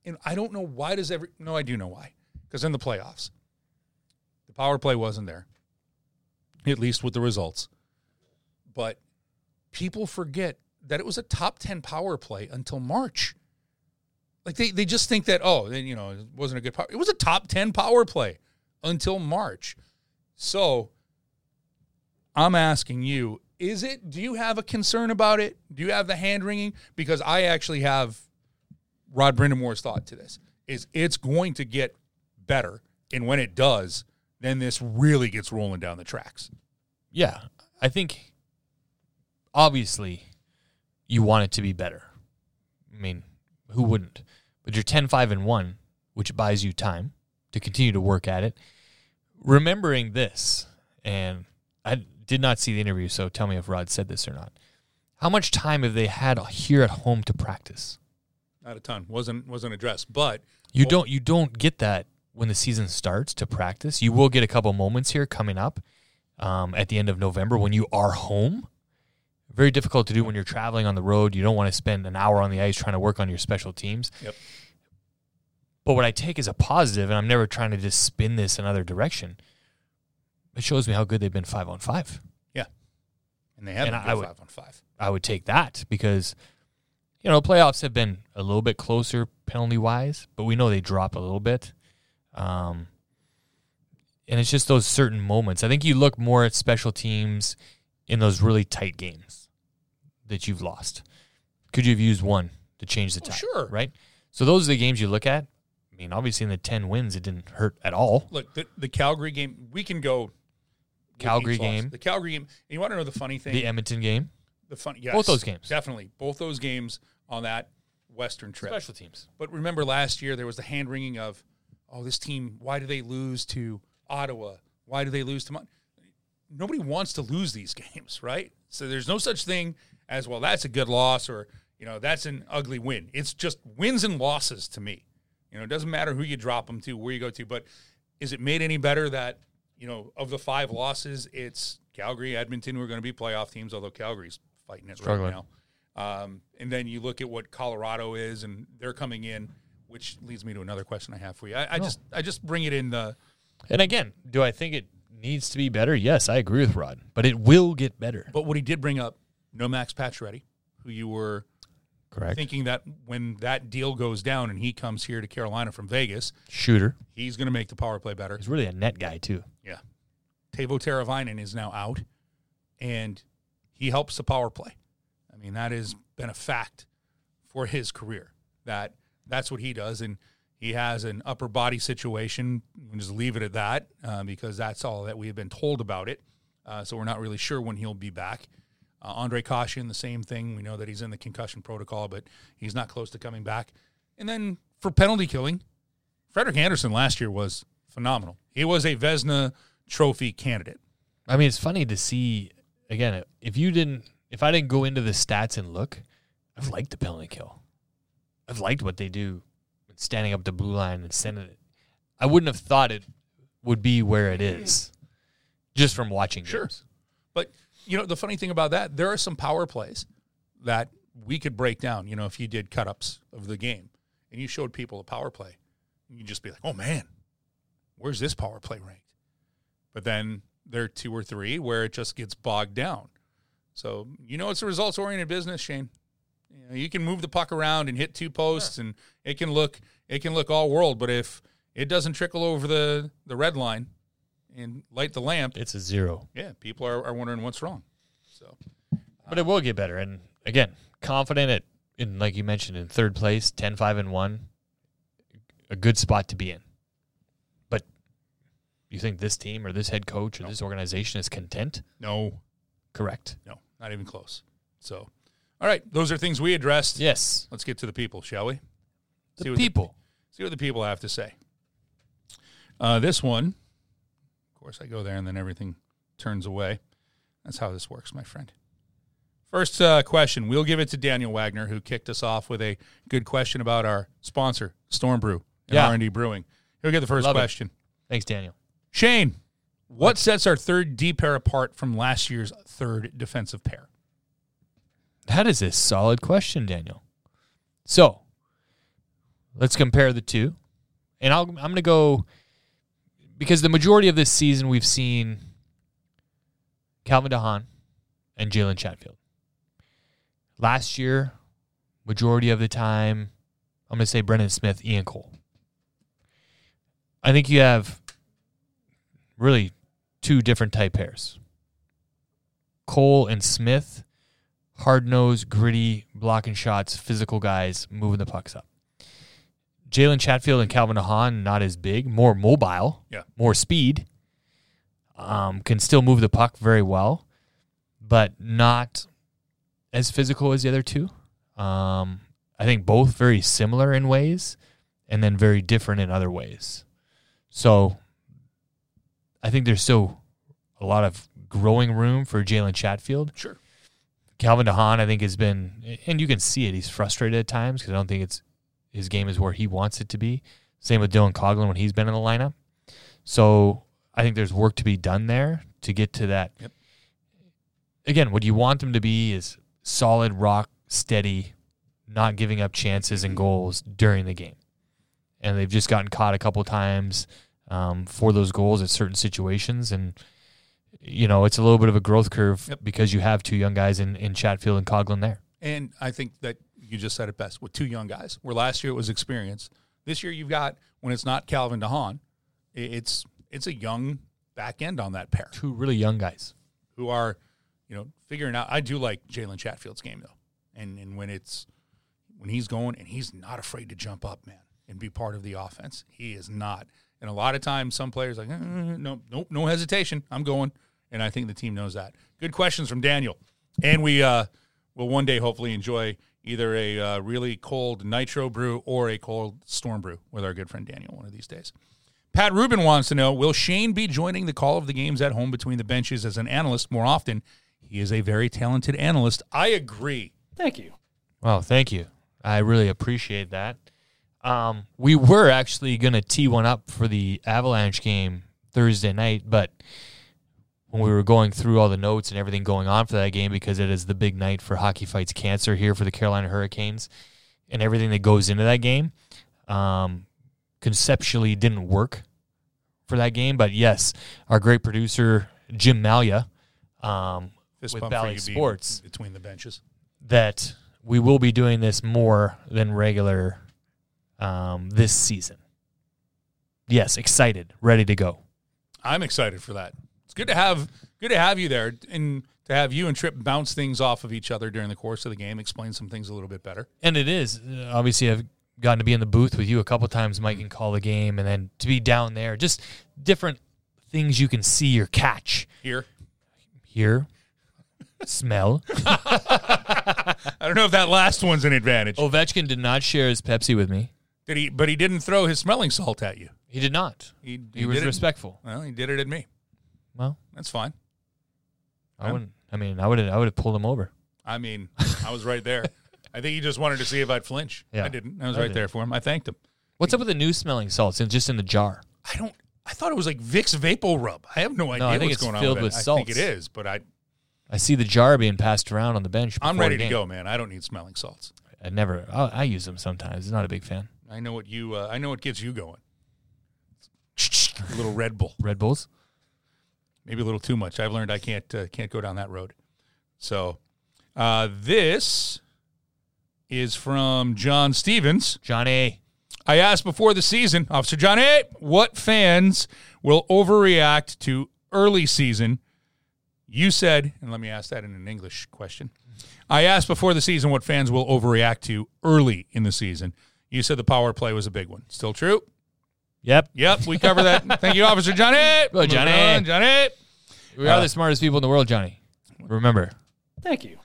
And I don't know why does every no, I do know why. Because in the playoffs, the power play wasn't there. At least with the results. But people forget that it was a top 10 power play until March. Like they, they just think that, oh, you know, it wasn't a good power. It was a top 10 power play until March. So I'm asking you, is it, do you have a concern about it? Do you have the hand wringing? Because I actually have Rod Brind'Amour's thought to this is it's going to get better. And when it does, then this really gets rolling down the tracks. Yeah, I think obviously you want it to be better. I mean, who wouldn't? But you're 10 5 and 1, which buys you time to continue to work at it. Remembering this, and I did not see the interview, so tell me if Rod said this or not. How much time have they had here at home to practice? Not a ton. Wasn't wasn't addressed. But You don't you don't get that when the season starts to practice. You will get a couple moments here coming up um, at the end of November when you are home. Very difficult to do when you're traveling on the road. You don't want to spend an hour on the ice trying to work on your special teams. Yep. But what I take as a positive, and I'm never trying to just spin this another direction. It shows me how good they've been five on five. Yeah, and they haven't And I been would- five on five. I would take that because, you know, playoffs have been a little bit closer penalty wise, but we know they drop a little bit. Um, and it's just those certain moments. I think you look more at special teams in those really tight games that you've lost. Could you have used one to change the Oh, sure. Right? So those are the games you look at. I mean, obviously in the 10 wins, it didn't hurt at all. Look, the, the Calgary game, we can go. Calgary game. The Calgary game. And you want to know the funny thing? The Edmonton game, The fun, yes, Both those games. definitely both those games on that Western trip. special teams. But remember last year there was the hand wringing of, oh, this team. Why do they lose to Ottawa? Why do they lose to? Mon-? Nobody wants to lose these games, right? So there's no such thing as well. That's a good loss, or you know, that's an ugly win. It's just wins and losses to me. You know, it doesn't matter who you drop them to, where you go to. But is it made any better that you know of the five losses, it's Calgary, Edmonton who are going to be playoff teams, although Calgary's fighting it Struggling. right now. Um, and then you look at what Colorado is, and they're coming in, which leads me to another question I have for you. I, I Oh. just I just bring it in the And again, do I think it needs to be better? Yes, I agree with Rod, but it will get better. but what he did bring up, no Max Pacioretty, who you were Correct. thinking that when that deal goes down and he comes here to Carolina from Vegas, Shooter. he's going to make the power play better. He's really a net guy too. Yeah. Teuvo Teravainen is now out, and he helps the power play. I mean, that has been a fact for his career. That that's what he does, and he has an upper body situation. We'll just leave it at that uh, because that's all that we have been told about it. Uh, so we're not really sure when he'll be back. Uh, Ondrej Kase, the same thing. We know that he's in the concussion protocol, but he's not close to coming back. And then for penalty killing, Frederik Andersen last year was phenomenal. He was a Vezina Trophy candidate. I mean, it's funny to see again. If you didn't, if I didn't go into the stats and look, I've liked the penalty kill. I've liked what they do, standing up the blue line and sending it. I wouldn't have thought it would be where it is, just from watching Sure. games. But you know, the funny thing about that, there are some power plays that we could break down. You know, if you did cut ups of the game and you showed people a power play, you'd just be like, "Oh man, where's this power play ranked?" But then there are two or three where it just gets bogged down. So you know, it's a results oriented business, Shane. You, know, you can move the puck around and hit two posts, and it can look it can look all world. But if it doesn't trickle over the the red line and light the lamp, It's a zero, yeah, people are, are wondering what's wrong. So but it will get better. And again, confident at in like you mentioned in third place, 10-5 and one, a good spot to be in. But you think this team or this head coach or No. this organization is content? no, Correct. no, not even close. So, all right, those are things we addressed. Yes. Let's get to the people, shall we? The See what people. See what the people have to say. Uh, this one, of course, I go there and then everything turns away. That's how this works, my friend. First uh, question, we'll give it to Daniel Wagner, who kicked us off with a good question about our sponsor, Storm Brew and Yeah. R&D Brewing. He'll get the first Love it. question. Thanks, Daniel. Shane, what sets our third D pair apart from last year's third defensive pair? That is a solid question, Daniel. So let's compare the two. And I'll, I'm going to go because the majority of this season we've seen Calvin DeHaan and Jalen Chatfield. Last year, majority of the time, I'm going to say Brendan Smith, Ian Cole. I think you have really two different type pairs. Cole and Smith, hard nosed, gritty, blocking shots, physical guys, moving the pucks up. Jalen Chatfield and Calvin DeHaan, not as big, more mobile, Yeah. more speed, um, can still move the puck very well, but not as physical as the other two. Um, I think both very similar in ways, and then very different in other ways. So I think there's still a lot of growing room for Jalen Chatfield. Sure. Calvin DeHaan, I think, has been, and you can see it. He's frustrated at times because I don't think it's his game is where he wants it to be. Same with Dylan Coghlan when he's been in the lineup. So I think there's work to be done there to get to that. Yep. Again, what you want them to be is solid, rock, steady, not giving up chances and goals during the game. And they've just gotten caught a couple times um, for those goals at certain situations. And, you know, it's a little bit of a growth curve Yep. because you have two young guys in, in Chatfield and Coghlan there. And I think that you just said it best with two young guys. Where last year it was experience. This year you've got when it's not Calvin DeHaan, it's it's a young back end on that pair Two really young guys. who are, you know, figuring out. I do like Jalen Chatfield's game though, and and when it's when he's going and he's not afraid to jump up, man, and be part of the offense. He is not. And a lot of times, some players like, "Uh, no, nope, no hesitation, I'm going. And I think the team knows that. Good questions from Daniel, and we uh, will one day hopefully enjoy either a uh, really cold nitro brew or a cold storm brew with our good friend Daniel one of these days. Pat Rubin wants to know Will Shane be joining the call of the games at home between the benches as an analyst more often? He is a very talented analyst. I agree. Thank you. Well, thank you. I really appreciate that. Um, we were actually going to tee one up for the Avalanche game Thursday night, but when we were going through all the notes and everything going on for that game because it is the big night for Hockey Fights Cancer here for the Carolina Hurricanes and everything that goes into that game. Um, conceptually didn't work for that game, but yes, our great producer Jim Malia um, with bump for Bally you being Sports between the benches. that we will be doing this more than regular um, this season. Yes, excited, ready to go. I'm excited for that. It's good to have good to have you there and to have you and Tripp bounce things off of each other during the course of the game, explain some things a little bit better. And it is obviously I've gotten to be in the booth with you a couple times, Mike, and call the game, and then to be down there, just different things you can see or catch, Here, hear, smell. I don't know if that last one's an advantage. Ovechkin did not share his Pepsi with me. Did he? But he didn't throw his smelling salt at you. He did not. He, He, was respectful. Well, he did it at me. Well, That's fine. I wouldn't. I mean, I would. I would have pulled him over. I mean, I was right there. I think he just wanted to see if I'd flinch. Yeah. I didn't. I was I right did. there for him. I thanked him. What's up with the new smelling salts and just in the jar? I don't. I thought it was like Vicks VapoRub. I have no idea I think what's it's going filled on with with, it. I think it salts. is, but I I see the jar being passed around on the bench. I'm ready to go, man. I don't need smelling salts. I never. I, I use them sometimes. Not a big fan. I know what you. Uh, I know what gets you going. A little Red Bull, Red Bulls. Maybe a little too much. I've learned I can't uh, can't go down that road. So, uh, this is from John Stevens. Johnny. I asked before the season, Officer Johnny, what fans will overreact to early season? You said, and let me ask that in an English question. I asked before the season what fans will overreact to early in the season. You said the power play was a big one. Still true? Yep. Yep, we cover that. Thank you, Officer Johnny. Go, Johnny. Moving on, Johnny. We are Uh, the smartest people in the world, Johnny. Remember. Thank you.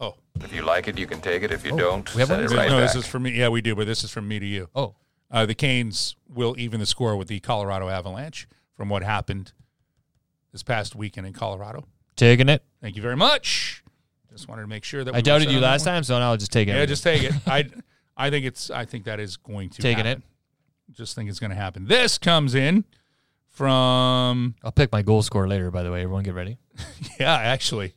Oh, If you like it, you can take it. If you don't, we have send one? it right no, back. this is from me. Yeah, we do, but this is from me to you. Oh, Uh, the Canes will even the score with the Colorado Avalanche from what happened this past weekend in Colorado. taking it. Thank you very much. Just wanted to make sure that we I were doubted you last one. time, so now I'll just take it. Yeah, just take it. I, I think it's. I think that is going to Taking happen. Just think it's going to happen. This comes in from. I'll pick my goal score later. By the way, everyone get ready. Yeah, actually,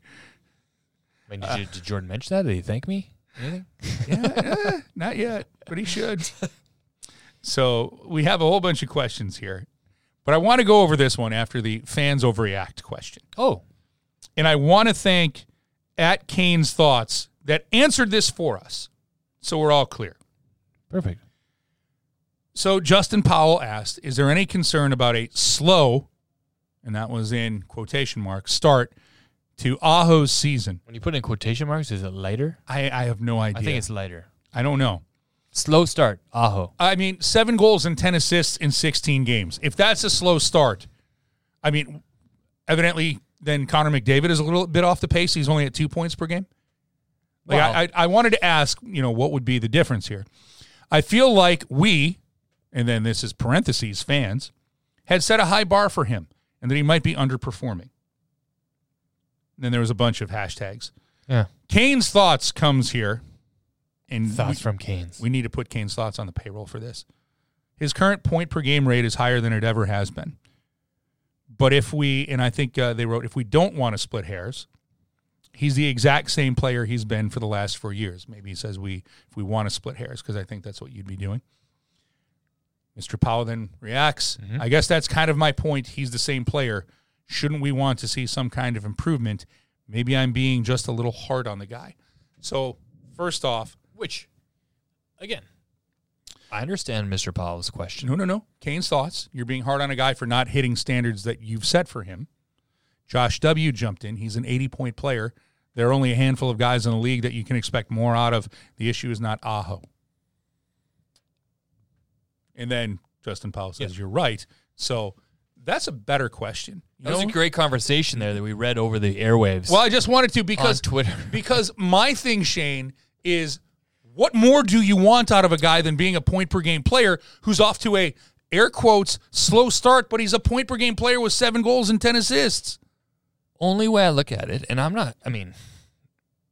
I mean, did, you, did Jordan mention that? Did he thank me? Anything? yeah, eh, not yet, but he should. So we have a whole bunch of questions here, but I want to go over this one after the fans overreact question. Oh, And I want to thank at Kane's Thoughts that answered this for us. So we're all clear. perfect. So Justin Powell asked, "Is there any concern about a slow, and that was in quotation marks, start to Aho's season?" When you put in quotation marks, is it lighter? I, I have no idea. I think it's lighter. I don't know. Slow start. Aho. I mean, seven goals and ten assists in sixteen games. If that's a slow start, I mean, evidently then Connor McDavid is a little bit off the pace. He's only at two points per game. Like Wow. I, I, I wanted to ask, you know, what would be the difference here? I feel like we, and then this is parentheses fans, had set a high bar for him, and that he might be underperforming. then there was a bunch of hashtags. Yeah. Kane's thoughts comes here, and Thoughts we- from Canes. we need to put Kane's thoughts on the payroll for this. His current point per game rate is higher than it ever has been. But if we, and I think uh, they wrote, if we don't want to split hairs, he's the exact same player he's been for the last four years. Maybe he says we, if we want to split hairs, because I think that's what you'd be doing. Mr. Powell then reacts. Mm-hmm. I guess that's kind of my point. He's the same player. Shouldn't we want to see some kind of improvement? Maybe I'm being just a little hard on the guy. So, first off, Which, again, I understand Mr. Powell's question. No, no, no. Kane's thoughts. You're being hard on a guy for not hitting standards that you've set for him. Josh W. jumped in. He's an 80 point player. There are only a handful of guys in the league that you can expect more out of. The issue is not Aho. And then Justin Powell says, You're right. So that's a better question. You That was a great conversation there that we read over the airwaves well, I just wanted to because Twitter. because my thing, Shane, is what more do you want out of a guy than being a point per game player who's off to a air quotes slow start, but he's a point per game player with seven goals and ten assists. Only way I look at it, and I'm not, I mean,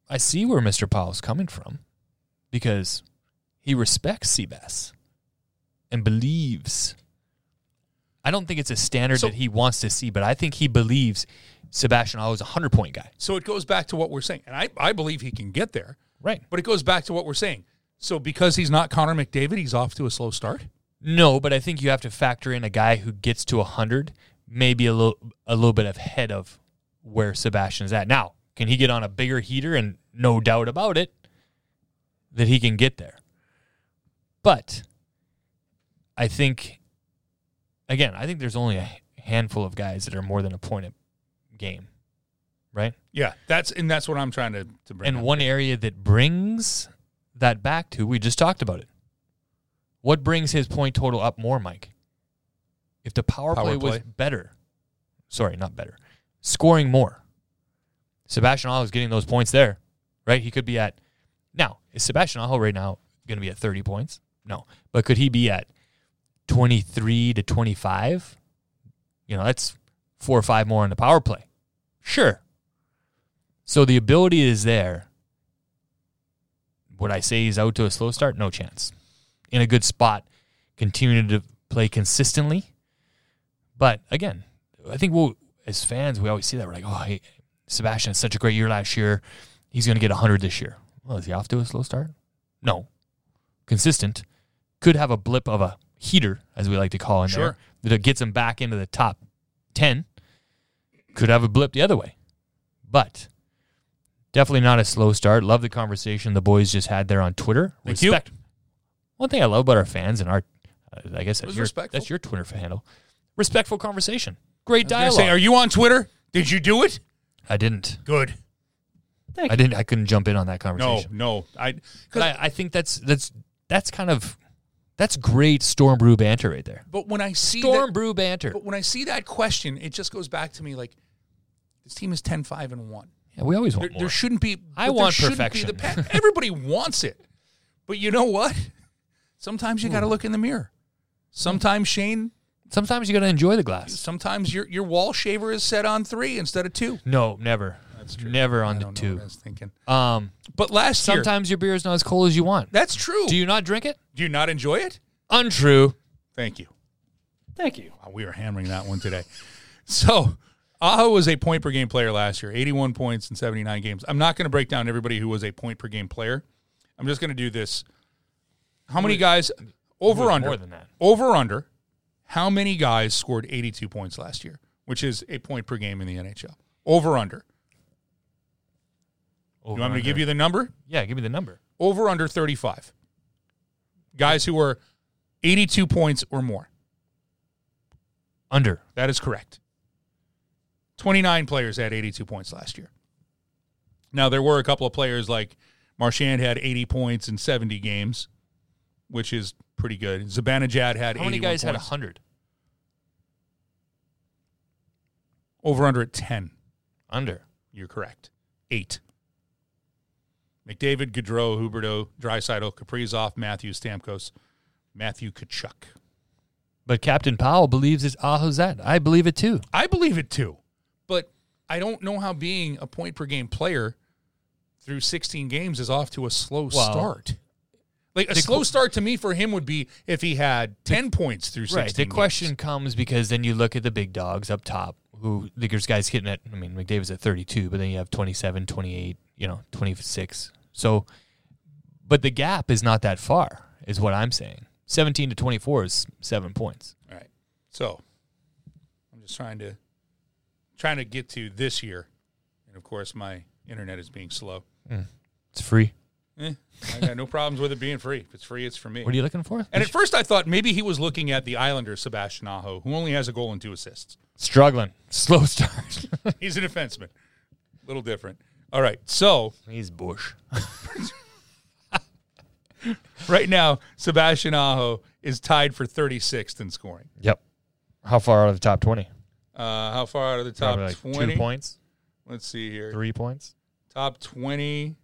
I see where Mr. Powell's coming from because he respects Seabass and believes. I don't think it's a standard So- that he wants to see, but I think he believes Sebastian Aho is a hundred point guy. So it goes back to what we're saying. And I, I believe he can get there, Right. but it goes back to what we're saying. So because he's not Connor McDavid, he's off to a slow start. No, but I think you have to factor in a guy who gets to hundred, maybe a little a little bit ahead of where Sebastian's at. Now, can he get on a bigger heater? And no doubt about it, that he can get there. But I think, again, I think there's only a handful of guys that are more than a point a game, right? Yeah, that's and that's what I'm trying to, to bring And up. one area that brings that back to, we just talked about it. What brings his point total up more, Mike? If the power, Power play, was better, sorry, not better, scoring more. Sebastian Aho is getting those points there, right? He could be at now. Is Sebastian Aho right now going to be at thirty points? No, but could he be at twenty three to twenty five? You know, that's four or five more in the power play. Sure. So the ability is there. Would I say he's out to a slow start? No chance. In a good spot, continuing to play consistently. But again, I think we'll, as fans, we always see that. We're like, oh, hey, Sebastian had such a great year last year. He's going to get 100 this year. Well, is he off to a slow start? No. Consistent. Could have a blip of a heater, as we like to call in Sure. there, that gets him back into the top 10. Could have a blip the other way. But definitely not a slow start. Love the conversation the boys just had there on Twitter. Thank you. One thing I love about our fans and our, uh, I guess that's your, that's your Twitter handle. Respectful conversation. Great dialogue. say, are you on Twitter? Did you do it? I didn't. Good. I didn't. I couldn't jump in on that conversation. no. no. I I, I think that's that's that's kind of that's great storm brew banter right there. but when I see Storm that, brew banter. but when I see that question, it just goes back to me like this team is 10-5 and one. Yeah, we always There, want more. there shouldn't be. I want perfection. the everybody wants it, but you know what? Sometimes you got to hmm. look in the mirror. Sometimes Shane. Sometimes you got to enjoy the glass. Sometimes your your wall shaver is set on three instead of two. No, never. That's true. Never I on the don't know two. what I was thinking. Um, But last year, sometimes your beer is not as cold as you want. that's true. Do you not drink it? Do you not enjoy it? Untrue. Thank you. Thank you. Wow, we are hammering that one today. So, Aho was a point per game player last year, 81 points in 79 games. I'm not going to break down everybody who was a point per game player. I'm just going to do this. How many guys over under more than that. over under? How many guys scored 82 points last year, which is a point per game in the NHL? Over under. You want me to give you the number? Yeah, give me the number. Over under 35. Guys who were 82 points or more. Under. That is correct. 29 players had 82 points last year. Now, there were a couple of players like Marchand had 80 points in 70 games, which is pretty good. Zibanejad had How many 81 guys had points. 100? Over under at 10. Under. You're correct. Eight. McDavid, Gaudreau, Huberdeau, Draisaitl, Kaprizov, Matthews, Stamkos, Matthew Tkachuk. But Captain Powell believes it's that. I believe it too. I believe it too, but I don't know how being a point per game player through 16 games is off to a slow Well, start. Like a the slow qu- start to me for him would be if he had 10 points through 16 Right. The games. question comes because then you look at the big dogs up top who there's guys hitting at I mean McDavid's at 32, but then you have 27, 28, you know, 26. So but the gap is not that far is what I'm saying. 17 to 24 is 7 points. All right. So I'm just trying to trying to get to this year. And of course my internet is being slow. It's free. Eh, I got no problems with it being free. If it's free, it's for me. What are you looking for? and at first I thought maybe he was looking at the Islander Sebastian Aho, who only has a goal and two assists. Struggling. Slow start. He's a defenseman. A little different. All right. So He's Bush. right now, Sebastian Aho is tied for 36th in scoring. Yep. How far out of the top 20? Uh, how far out of the top Probably like 20? two points, Let's see here. three points. Top 20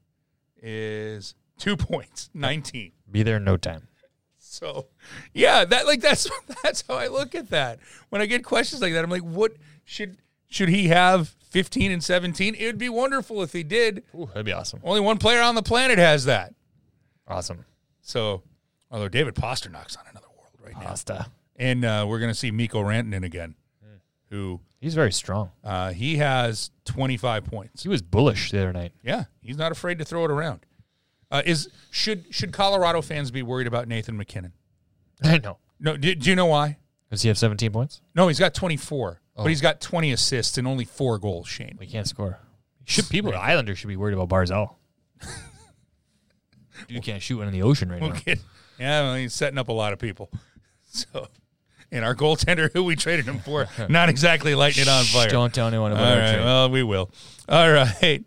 is two points, 19. Be there in no time. So, yeah, that like that's that's how I look at that. When I get questions like that, I'm like, what should should he have 15 and 17? It would be wonderful if he did. Ooh, that'd be awesome. Only one player on the planet has that. Awesome. So, although David Pastrnak's on another world right now. Pasta. And uh, we're going to see Mikko Rantanen again. who He's very strong. uh, he has 25 points. He was bullish the other night. Yeah, he's not afraid to throw it around. Uh, is should should Colorado fans be worried about Nathan MacKinnon? I know. No, do, do you know why? Does he have 17 points? No, he's got 24, Oh. but he's got 20 assists and only four goals. Shane, We can't score. Should people? The Islanders should be worried about Barzal. you can't shoot one in the ocean right now. Okay. Yeah, well, he's setting up a lot of people. So, and our goaltender, who we traded him for, not exactly lighting it on fire. Don't tell anyone about it. right. Well, we will. All right.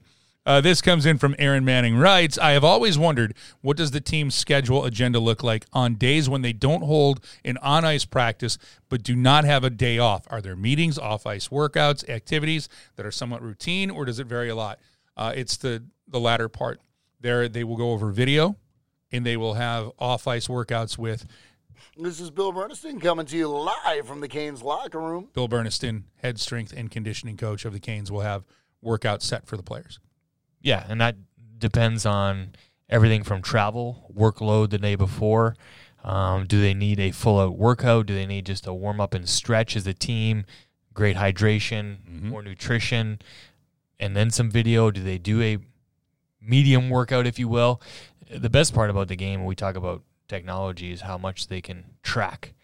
Uh, this comes in from Aaron Manning. Writes, I have always wondered what does the team's schedule agenda look like on days when they don't hold an on ice practice but do not have a day off? Are there meetings, off ice workouts, activities that are somewhat routine, or does it vary a lot? Uh, it's the the latter part. There, they will go over video, and they will have off ice workouts with This is Bill Bernstein coming to you live from the Canes locker room. Bill Burniston, head strength and conditioning coach of the Canes, will have workouts set for the players. Yeah, and that depends on everything from travel, workload the day before. Um, do they need a full out workout? Do they need just a warm up and stretch as a team? Great hydration, more nutrition, and then some video. Do they do a medium workout, if you will? The best part about the game when we talk about technology is how much they can track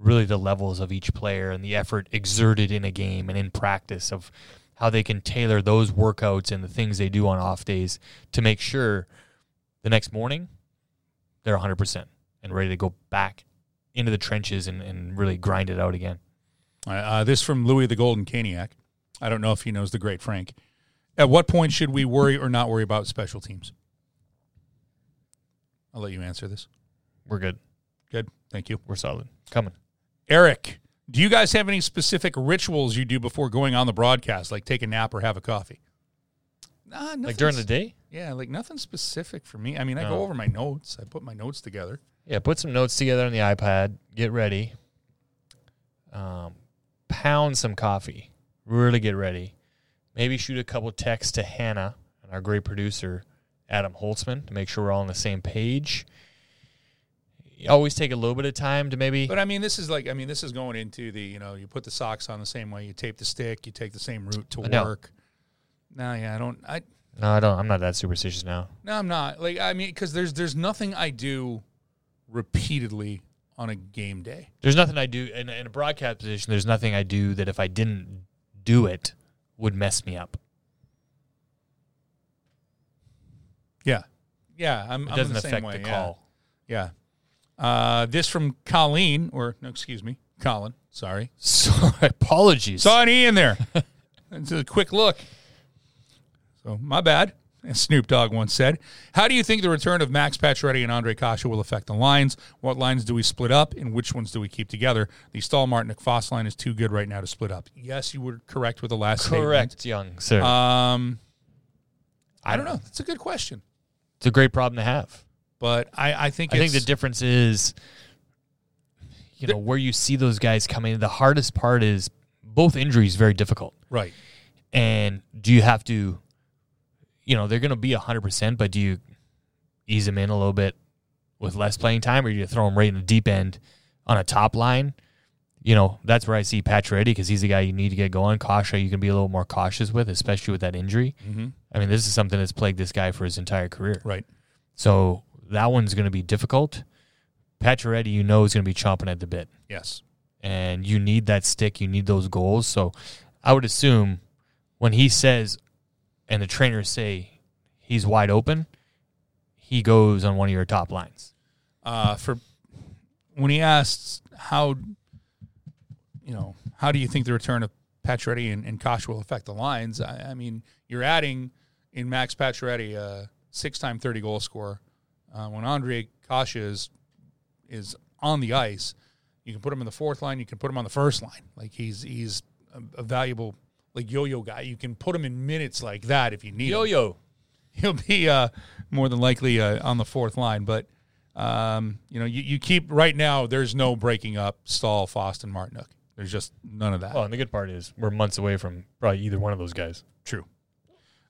really the levels of each player and the effort exerted in a game and in practice of how they can tailor those workouts and the things they do on off days to make sure the next morning they're 100% and ready to go back into the trenches and, and really grind it out again. Uh, this from Louis the Golden Caniac. I don't know if he knows the great Frank. At what point should we worry or not worry about special teams? I'll let you answer this. We're good. Good. Thank you. We're solid. Coming. Eric, do you guys have any specific rituals you do before going on the broadcast, like take a nap or have a coffee? Nah, Like during the day? Yeah, like nothing specific for me. I mean, I No. go over my notes. I put my notes together. Yeah, put some notes together on the iPad. Get ready. Um, pound some coffee. Really get ready. Maybe shoot a couple texts to Hannah and our great producer, Adam Holtzman, to make sure we're all on the same page. Always take a little bit of time to maybe. But I mean, this is like, I mean, this is going into the, you know, you put the socks on the same way, you tape the stick, you take the same route to work. No, yeah, I don't. I no, I don't. I'm not that superstitious now. no, I'm not. Like, I mean, because there's there's nothing I do repeatedly on a game day. There's nothing I do in, in a broadcast position. There's nothing I do that if I didn't do it would mess me up. Yeah, yeah, I'm. It I'm doesn't the same affect way. the yeah. call. Yeah. Uh, this from Colleen, or no, excuse me, Colin. Sorry, Sorry, apologies. saw an E in there. It's a quick look. So my bad. As Snoop Dogg once said, "How do you think the return of Max Pacioretty and Ondrej Kase will affect the lines? What lines do we split up, and which ones do we keep together? The Staal Martinook Fast line is too good right now to split up. Yes, you were correct with the last Correct, young sir. Um, I don't know. That's a good question, it's a great problem to have. But I, I think I think the difference is, you know, where you see those guys coming. The hardest part is both injuries very difficult, right. and do you have to, you know, they're going to be hundred percent, but do you ease them in a little bit with less playing time, or do you throw them right in the deep end on a top line? You know, that's where I see Pacioretty because he's the guy you need to get going. Kase, you can be a little more cautious with, especially with that injury. Mm-hmm. I mean, this is something that's plagued this guy for his entire career. Right. So that one's going to be difficult. Pacioretty, you know, is going to be chomping at the bit, Yes. and you need that stick. You need those goals. So I would assume when he says, and the trainers say he's wide open, he goes on one of your top lines. uh, for when he asks how you know how do you think the return of Pacioretty and, and Kase will affect the lines? I, I mean, you're adding in Max Pacioretty a six-time thirty goal scorer. Uh, when Ondrej Kase is is on the ice, you can put him in the fourth line. You can put him on the first line. Like he's he's a, a valuable like yo-yo guy. You can put him in minutes like that if you need. him yo. Yo. He'll be uh, more than likely uh, on the fourth line. But um, you know, you, you keep right now. There's no breaking up Staal, Fast, and Martinook. There's just none of that. Well, and the good part is we're months away from probably either one of those guys. True.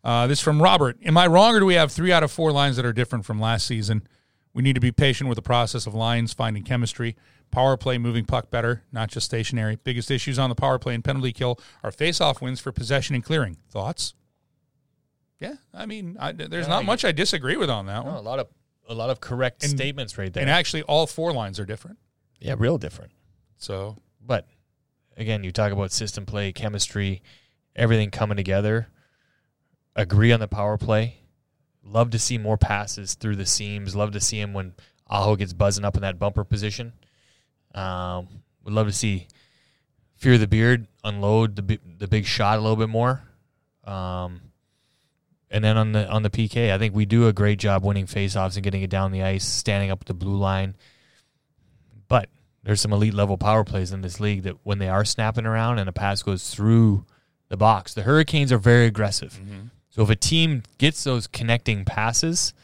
Uh, this from Robert. Am I wrong, or do we have three out of four lines that are different from last season? We need to be patient with the process of lines finding chemistry. Power play moving puck better, not just stationary. Biggest issues on the power play and penalty kill are face-off wins for possession and clearing. Thoughts? Yeah, I mean, I, there's not much I disagree with on that No, a lot of a lot of correct And- statements right there. And actually, all four lines are different. yeah, real different. So But again, you talk about system play, chemistry, everything coming together. Agree on the power play. Love to see more passes through the seams. Love to see him when Aho gets buzzing up in that bumper position. Um, would love to see Fear the Beard unload the the big shot a little bit more. Um, and then on the on the PK, I think we do a great job winning faceoffs and getting it down the ice, standing up the blue line. But there's some elite level power plays in this league that when they are snapping around and a pass goes through the box, the Hurricanes are very aggressive. So if a team gets those connecting passes,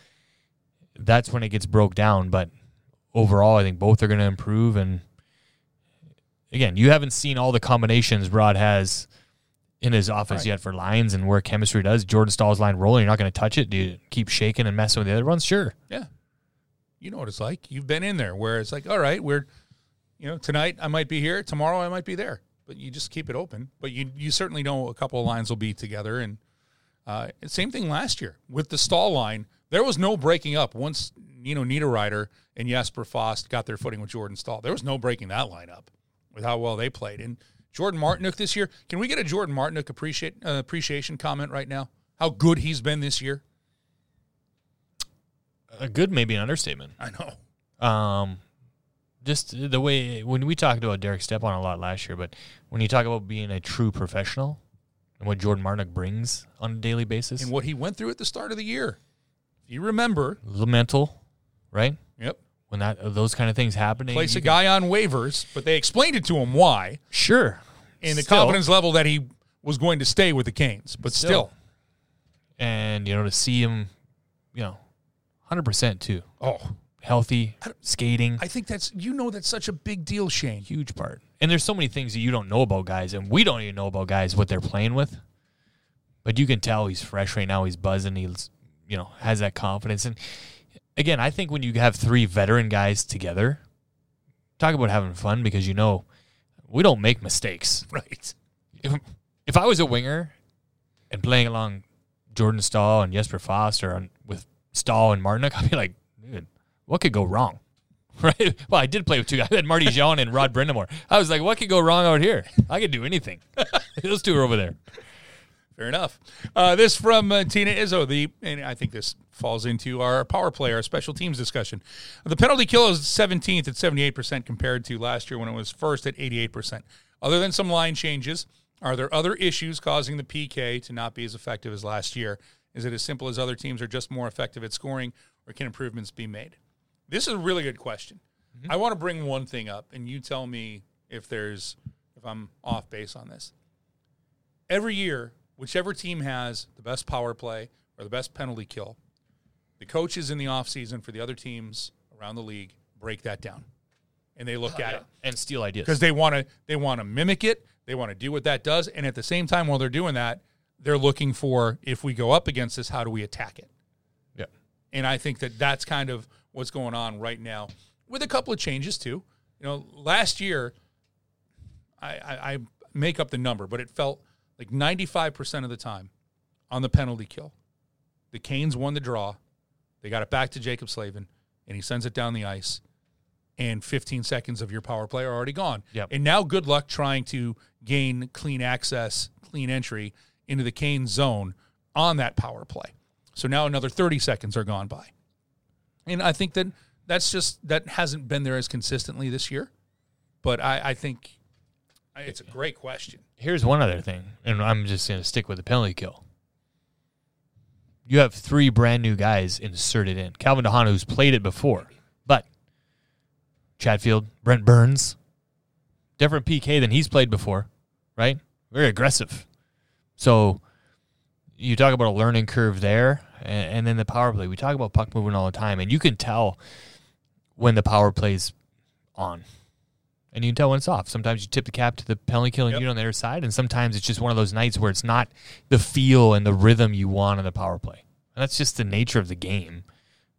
that's when it gets broke down. But overall, I think both are going to improve. And again, you haven't seen all the combinations Rod has in his office Right. yet for lines and where chemistry does. Jordan Staal's line rolling, you're not going to touch it. Do you keep shaking and messing with the other ones? Sure. Yeah. You know what it's like. You've been in there where it's like, all right, we're, you know, tonight I might be here, tomorrow I might be there, but you just keep it open. But you you certainly know a couple of lines will be together. And uh, same thing last year with the Staal line. There was no breaking up once, know, Niederreiter and Jesper Fast got their footing with Jordan Staal. There was no breaking that line up with how well they played. And Jordan Martinook this year, can we get a Jordan Martinook appreciate, uh, appreciation comment right now? How good he's been this year? A good, maybe an understatement. I know. Um, just the way when we talked about Derek Stepan a lot last year, but when you talk about being a true professional and what Jordan Martinook brings on a daily basis, and what he went through at the start of the year. If you remember, little mental, right? yep, When that uh, those kind of things happen, place a can- guy on waivers, but they explained it to him why, sure, and the Still. confidence level that he was going to stay with the Canes. But Still. still, and you know to see him, you know, hundred percent too, oh, healthy, skating, I think that's you know that's such a big deal, Shane. huge part. And there's so many things that you don't know about guys, and we don't even know about guys what they're playing with. But you can tell he's fresh right now. He's buzzing. He's you know has that confidence. And again, I think when you have three veteran guys together, talk about having fun because you know we don't make mistakes. Right. If, if I was a winger and playing along Jordan Staal and Jesper Foster on, with Staal and Martinook, I'd be like, what could go wrong? Right. Well, I did play with two guys. I had Marty Jean and Rod Brind'Amour. I was like, what could go wrong out here? I could do anything. Those two are over there. Fair enough. Uh, this from uh, Tina Izzo. The and I think this falls into our power play, our special teams discussion. The penalty kill is 17th at 78 percent compared to last year when it was first at 88 percent. Other than some line changes, are there other issues causing the PK to not be as effective as last year? Is it as simple as other teams are just more effective at scoring, or can improvements be made? This is a really good question. Mm-hmm. I want to bring one thing up, and you tell me if there's if I'm off base on this every year, whichever team has the best power play or the best penalty kill, the coaches in the offseason for the other teams around the league break that down. And they look oh, at it And steal ideas. because they want to they want to mimic it, they want to do what that does, and at the same time while they're doing that, they're looking for if we go up against this, how do we attack it? Yeah. And I think that that's kind of what's going on right now with a couple of changes too. You know, last year, I, I, I make up the number, but it felt like 95% of the time on the penalty kill, the Canes won the draw. They got it back to Jaccob Slavin, and he sends it down the ice, and 15 seconds of your power play are already gone. Yep. And now good luck trying to gain clean access, clean entry into the Canes zone on that power play. So now another 30 seconds are gone by. And I think that that's just that hasn't been there as consistently this year. But I, I think it's a great question. Here's one other thing, and I'm just going to stick with the penalty kill. You have three brand new guys inserted in. Calvin DeHaan, who's played it before, but Chatfield, Brent Burns, different PK than he's played before, right? Very aggressive. So you talk about a learning curve there, and, and then the power play. We talk about puck movement all the time, and you can tell when the power play's on and you can tell when it's off. Sometimes you tip the cap to the penalty kill and Yep. you on the other side, and sometimes it's just one of those nights where it's not the feel and the rhythm you want on the power play. And that's just the nature of the game.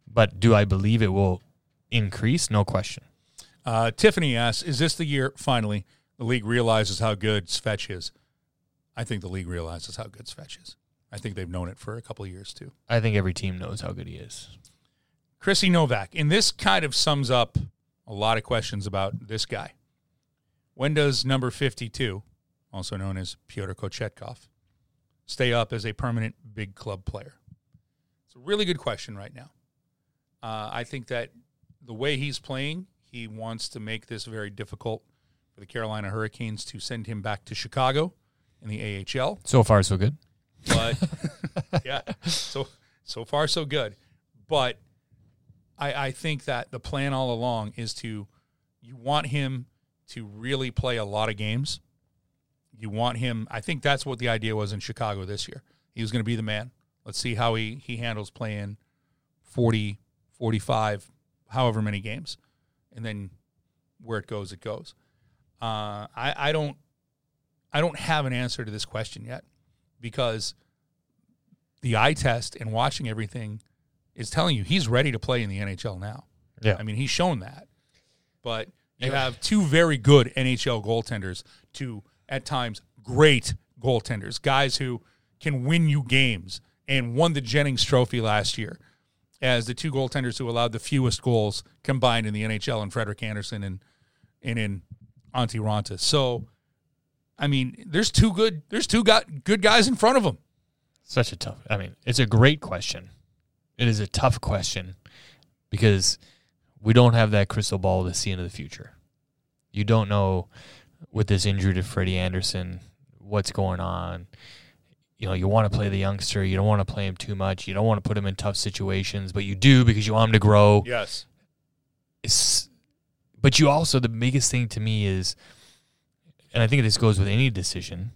But do I believe it will increase? No question. Uh, Tiffany asks, "Is this the year finally the league realizes how good Svetch is?" I think the league realizes how good Svetch is. I think they've known it for a couple of years too. I think every team knows how good he is. Chrissy Novak, and this kind of sums up a lot of questions about this guy. When does number 52, also known as Pyotr Kochetkov, stay up as a permanent big club player? It's a really good question right now. Uh, I think that the way he's playing, he wants to make this very difficult for the Carolina Hurricanes to send him back to Chicago in the AHL. So far, so good. But yeah, so so far so good. But I, I think that the plan all along is to you want him to really play a lot of games. You want him. I think that's what the idea was in Chicago this year. He was going to be the man. Let's see how he he handles playing 40, 45, however many games, and then where it goes, it goes. Uh, I I don't I don't have an answer to this question yet because the eye test and watching everything is telling you he's ready to play in the NHL now. Yeah. I mean, he's shown that. But you have two very good NHL goaltenders, two at times great goaltenders, guys who can win you games and won the Jennings Trophy last year as the two goaltenders who allowed the fewest goals combined in the NHL and Frederik Andersen and and in Antti Raanta. So I mean, there's two good there's two got good guys in front of him. Such a tough. I mean, it's a great question. It is a tough question because we don't have that crystal ball to see into the future. You don't know with this injury to Freddie Andersen what's going on. You know, you want to play the youngster. You don't want to play him too much. You don't want to put him in tough situations, but you do because you want him to grow. Yes. It's, but you also the biggest thing to me is, and I think this goes with any decision,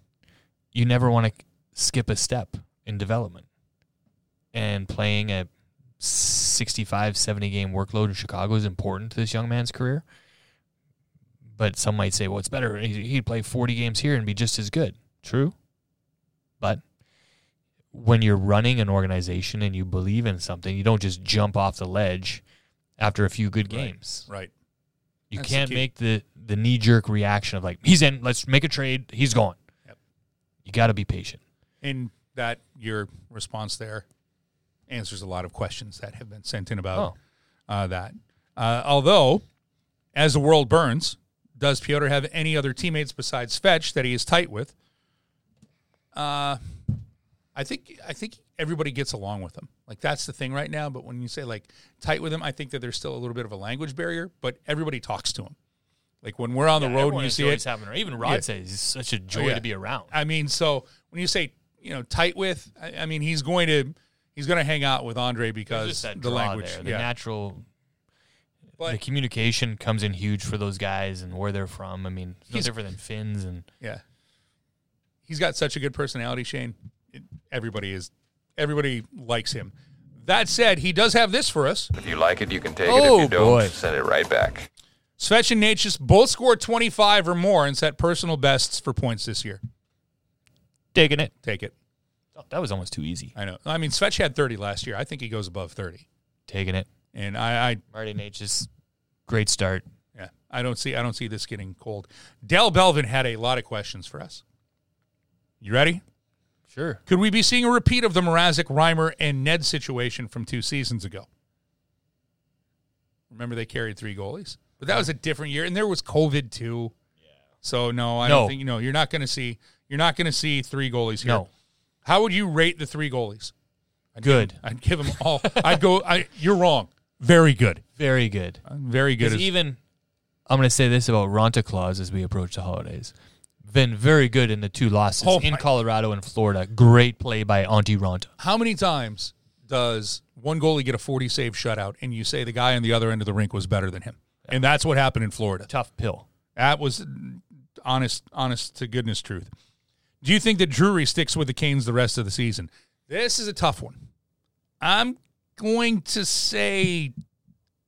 you never want to skip a step in development. And playing a 65, 70 game workload in Chicago is important to this young man's career. But some might say, well, it's better. he- He'd play 40 games here and be just as good. True. But when you're running an organization and you believe in something, you don't just jump off the ledge after a few good games. Right. You That's can't key. make the the knee jerk reaction of like he's in, let's make a trade, he's gone. Yep. You got to be patient. And that your response there answers a lot of questions that have been sent in about uh, that. Uh, although, as the world burns, does Piotr have any other teammates besides Fetch that he is tight with? Uh, I think I think everybody gets along with him. Like that's the thing right now. But when you say like tight with him, I think that there's still a little bit of a language barrier. But everybody talks to him. Like when we're on the road and you see it, Having, even Rod Yeah. says it's such a oh, joy yeah. to be around. I mean, so when you say you know tight with, I, I mean he's going to he's going to hang out with Andre because just that the draw language, there, the yeah. natural, the communication comes in huge for those guys and where they're from. I mean, it's no He's- different than Finns and yeah, he's got such a good personality. Shane, it, everybody is everybody likes him. That said, he does have this for us. If you like it, you can take it. Oh, If you don't, boy. send it right back. Svech and Necas both scored 25 or more and set personal bests for points this year. taking it. Take it. Oh, that was almost too easy. I know. I mean, Svech had 30 last year. I think he goes above 30. Taking it. And I, I Marty just great start. Yeah, I don't see I don't see this getting cold. Dell Belvin had a lot of questions for us. You ready? Sure. Could we be seeing a repeat of the Mrazek, Reimer, and Ned situation from two seasons ago? Remember they carried three goalies, but that was a different year, and there was COVID too. Yeah. So no, I No. don't think you know. You're not going to see. You're not going to see three goalies here. No. How would you rate the three goalies? I'd Good. Give them, I'd give them all. I'd go. I. You're wrong. Very good. Very good. Uh, very good. Because As, even I'm going to say this about Raanta Claus as we approach the holidays. Been very good in the two losses Oh in my- Colorado and Florida. Great play by Antti Raanta. How many times does one goalie get a 40 save shutout and you say the guy on the other end of the rink was better than him? And that's what happened in Florida. Tough pill. That was honest, honest to goodness truth. Do you think that Drury sticks with the Canes the rest of the season? This is a tough one. I'm going to say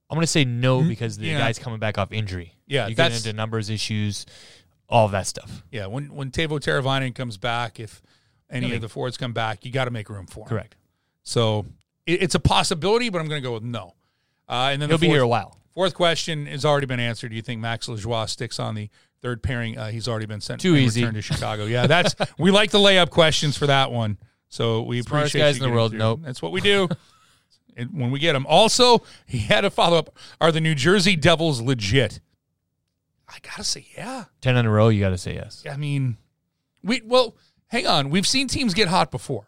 I'm going to say no because the Yeah. guy's coming back off injury. Yeah, you get into numbers issues, all that stuff. Yeah, when when Teuvo Teravainen comes back, if any Yeah, of the forwards come back, you got to make room for him. Correct. So it- it's a possibility, but I'm going to go with no. Uh, and then He'll the be here a while. Fourth question has already been answered. Do you think Max Lajoie sticks on the third pairing? Uh, he's already been sent Too easy. to Chicago. Yeah, that's we like the layup questions for that one. So we Smartest appreciate guys you in the world. through. Nope. That's what we do. and when we get them. Also, he had a follow up. Are the New Jersey Devils legit? I gotta say, yeah. Ten in a row, you got to say yes. I mean, we well, hang on. We've seen teams get hot before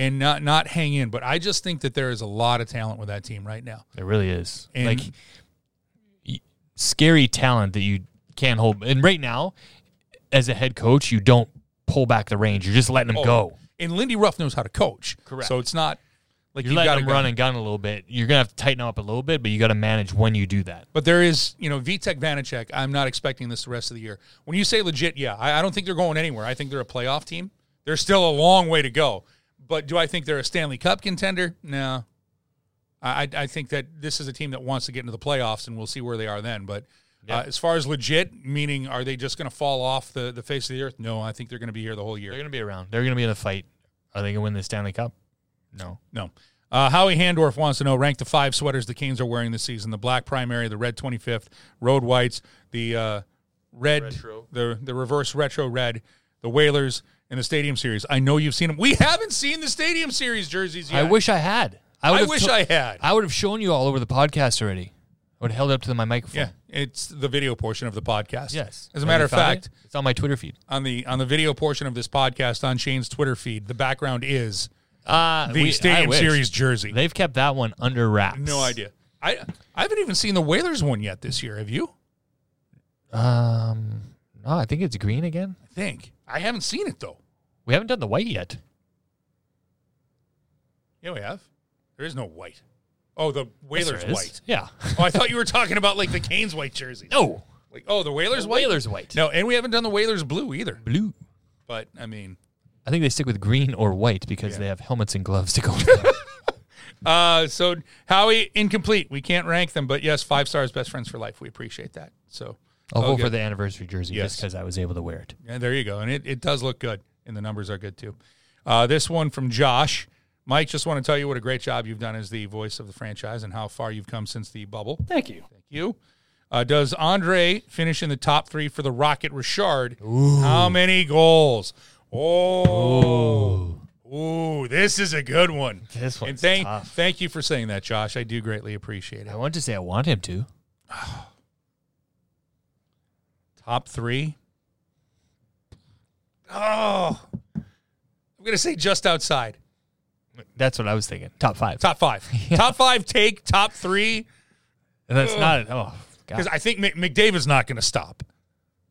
and not not hang in, but I just think that there is a lot of talent with that team right now. It really is. And- like scary talent that you can't hold. And right now, as a head coach, you don't pull back the reins. You're just letting them Oh, go. And Lindy Ruff knows how to coach. Correct. So it's not like You're letting got them to run and gun a little bit. You're gonna have to tighten up a little bit, but you got to manage when you do that. But there is, you know, Vitek Vanacek. I'm not expecting this the rest of the year. When you say legit, yeah, I, I don't think they're going anywhere. I think they're a playoff team. They're still a long way to go. But do I think they're a Stanley Cup contender? No. I, I- think that this is a team that wants to get into the playoffs, and we'll see where they are then. But uh, as far as legit, meaning are they just going to fall off the, the face of the earth? No, I think they're going to be here the whole year. They're gonna be around. They're gonna be in a fight. Are they gonna win the Stanley Cup? No. No. Uh, Howie Handorf wants to know rank the five sweaters the Canes are wearing this season: the black primary, the red twenty fifth, road whites, the uh, red, Retro. the the reverse retro red, the Whalers, and the Stadium Series. I know you've seen them. We haven't seen the Stadium Series jerseys yet. I wish I had. I would've wish to- I had. I would have shown you all over the podcast already. I would have held it up to my microphone. yeah, it's the video portion of the podcast. Yes. As a Have matter you of found fact, it? it's on my Twitter feed. on the on the video portion of this podcast on Shane's Twitter feed, the background is Uh, the we- I Stadium wish. Series jersey. They've kept that one under wraps. no idea. I I haven't even seen the Whalers one yet this year. Have you? Um, no, I think it's green again. I think I haven't seen it though. We haven't done the white yet. Yeah, we have. There is no white. Oh, the Whalers Yes, white. Yeah. Oh, I thought you were talking about like the Canes white jersey. no. Like, oh, the Whalers white. Whalers white. No, and we haven't done the Whalers blue either. Blue. But I mean, I think they stick with green or white because Yeah. they have helmets and gloves to go uh, so Howie incomplete. We can't rank them, but yes, five stars, best friends for life. We appreciate that. So I'll all go for the anniversary jersey Yes. just because I was able to wear it. Yeah, there you go. And it, it does look good, and the numbers are good too. Uh, this one from Josh. Mike, just want to tell you what a great job you've done as the voice of the franchise and how far you've come since the bubble. Thank you. Thank you. Uh, does Andre finish in the top three for the Rocket Richard? Ooh. How many goals? Oh, ooh, this is a good one. This and one's thank tough. thank you for saying that, Josh. I do greatly appreciate it. I want to say I want him to. Top three. Oh, I'm gonna say just outside. That's what I was thinking. Top five. Top five. Top five. Take top three And that's not. Oh, because I think Mc- McDavid's not going to stop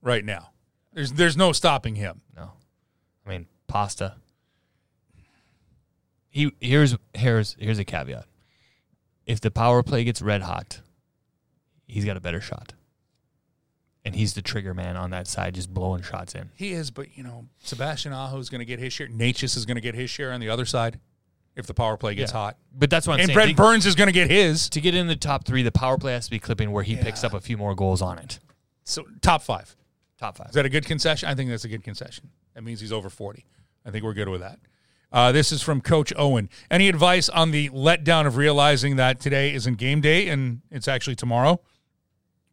right now. There's there's no stopping him. No. I mean, pasta. He here's here's here's a caveat. If the power play gets red hot, he's got a better shot. And he's the trigger man on that side, just blowing shots in. He is, but you know, Sebastian Aho is going to get his share. Necas is going to get his share on the other side if the power play gets Yeah. hot. But that's what I'm and saying. Brent To- Burns is going to get his. to get in the top three, the power play has to be clipping where he picks up a few more goals on it. So top five. Top five. Is that a good concession? I think that's a good concession. That means he's over 40. I think we're good with that. Uh, this is from Coach Owen. Any advice on the letdown of realizing that today isn't game day and it's actually tomorrow?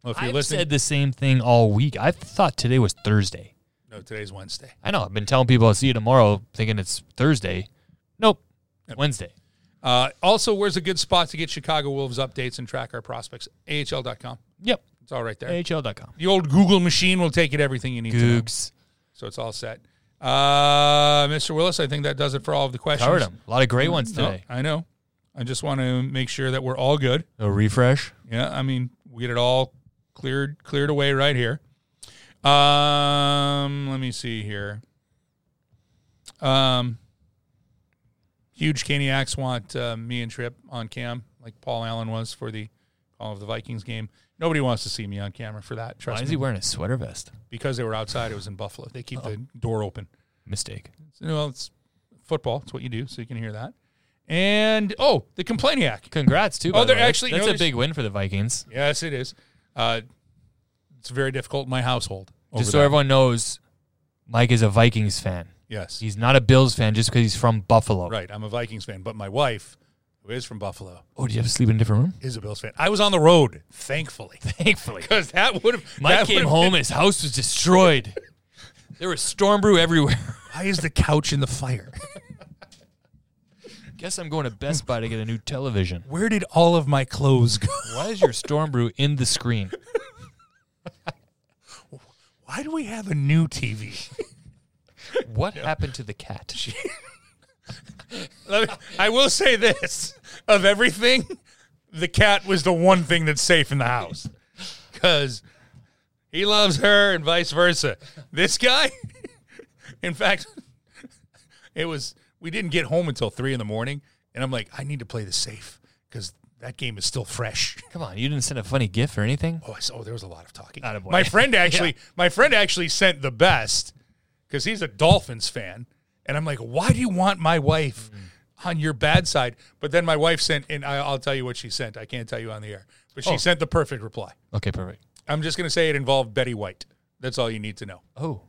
Well, if you're I've listening, said the same thing all week. I thought today was Thursday. no, today's Wednesday. I know. I've been telling people I'll see you tomorrow, thinking it's Thursday. Nope. Wednesday. Uh, also, where's a good spot to get Chicago Wolves updates and track our prospects? AHL.com. Yep. It's all right there. AHL.com. The old Google machine will take it everything you need to know. Googs. So it's all set. Uh, Mr. Willis, I think that does it for all of the questions. Covered them. A lot of great ones No, today. I know. I just want to make sure that we're all good. A refresh. Yeah, I mean, we get it all cleared cleared away right here. Um, let me see here. Um, huge Caniacs want uh, me and Tripp on cam, like Paul Allen was for the Call of the Vikings game. Nobody wants to see me on camera for that. Why Trust is me. he wearing a sweater vest? because they were outside. It was in Buffalo. They keep the door open. Mistake. So, well, it's football. It's what you do, so you can hear that. And oh, the Complainiac. Congrats too. Oh, they're way. actually- that's no, a big win for the Vikings. Yes, it is. Uh, it's very difficult in my household. Just so everyone knows, Mike is a Vikings fan. Yes. He's not a Bills fan just because he's from Buffalo. Right. I'm a Vikings fan, but my wife, who is from Buffalo, Oh, do you have to sleep in a different room? is a Bills fan. I was on the road, thankfully, Thankfully. because that would have. Mike came home, his house was destroyed. there was storm brew everywhere. Why is the couch in the fire? Guess I'm going to Best Buy to get a new television. Where did all of my clothes go? Why is your storm brew in the screen? Why do we have a new TV? What happened to the cat? Let me- I will say this: of everything, the cat was the one thing that's safe in the house because he loves her and vice versa. This guy, in fact, it was we didn't get home until three in the morning, and I'm like, I need to play the safe because that game is still fresh. Come on, you didn't send a funny gif or anything? Oh, I saw, oh, there was a lot of talking. Attaboy. My friend actually, my friend actually sent the best because he's a Dolphins fan, and I'm like, why do you want my wife mm. on your bad side? But then my wife sent, and I, I'll tell you what she sent. I can't tell you on the air, but she Oh. sent the perfect reply. Okay, perfect. I'm just gonna say it involved Betty White. That's all you need to know. Oh,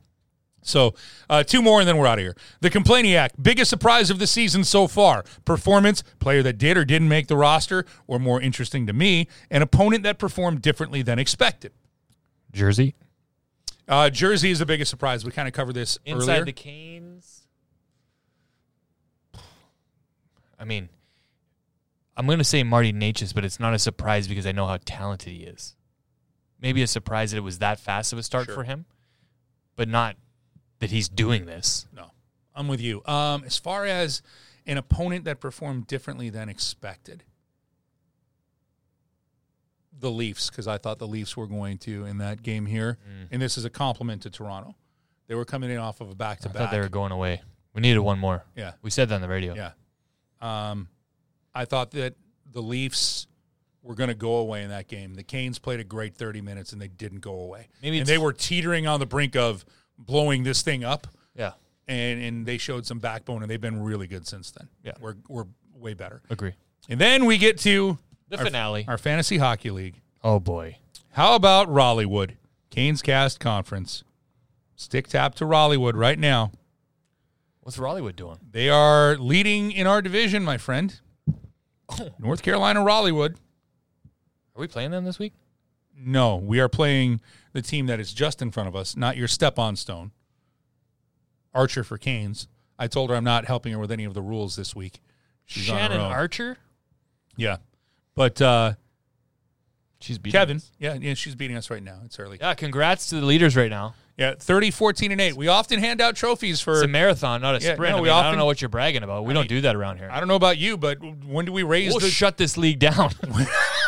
So, uh, two more and then we're out of here. The Complainiac, biggest surprise of the season so far. Performance, player that did or didn't make the roster, or more interesting to me, an opponent that performed differently than expected. Jersey. Uh, Jersey is the biggest surprise. We kind of covered this Inside earlier. the Canes. I mean, I'm going to say Marty Necas, but it's not a surprise because I know how talented he is. Maybe a surprise that it was that fast of a start Sure. for him, but not that he's doing this. no, I'm with you. Um, as far as an opponent that performed differently than expected, the Leafs, because I thought the Leafs were going to in that game here, Mm. and this is a compliment to Toronto. They were coming in off of a back to back. I thought they were going away. We needed one more. Yeah. We said that on the radio. Yeah. Um, I thought that the Leafs were going to go away in that game. The Canes played a great 30 minutes and they didn't go away. Maybe and they were teetering on the brink of blowing this thing up, Yeah. and, and they showed some backbone, and they've been really good since then. Yeah. We're, we're way better. Agree. And then we get to The our, finale. our Fantasy Hockey League. oh, boy. How about Raleighwood? Kane's Cast Conference. Stick tap to Raleighwood right now. What's Raleighwood doing? They are leading in our division, my friend. North Carolina Raleighwood. Are we playing them this week? No, we are playing the team that is just in front of us, not your step on stone. Archer for Canes. I told her I'm not helping her with any of the rules this week. She's on her Shannon own. Archer? Yeah. But uh, She's beating Kevin, us. yeah, yeah, she's beating us right now. It's early. Yeah, congrats to the leaders right now. Yeah, 30, 14, and 8. We often hand out trophies for It's a marathon, not a Yeah, sprint. no, I, we mean, I often- don't know what you're bragging about. We don't do that around here. I don't know about you, but when do we raise We'll the shut this league down.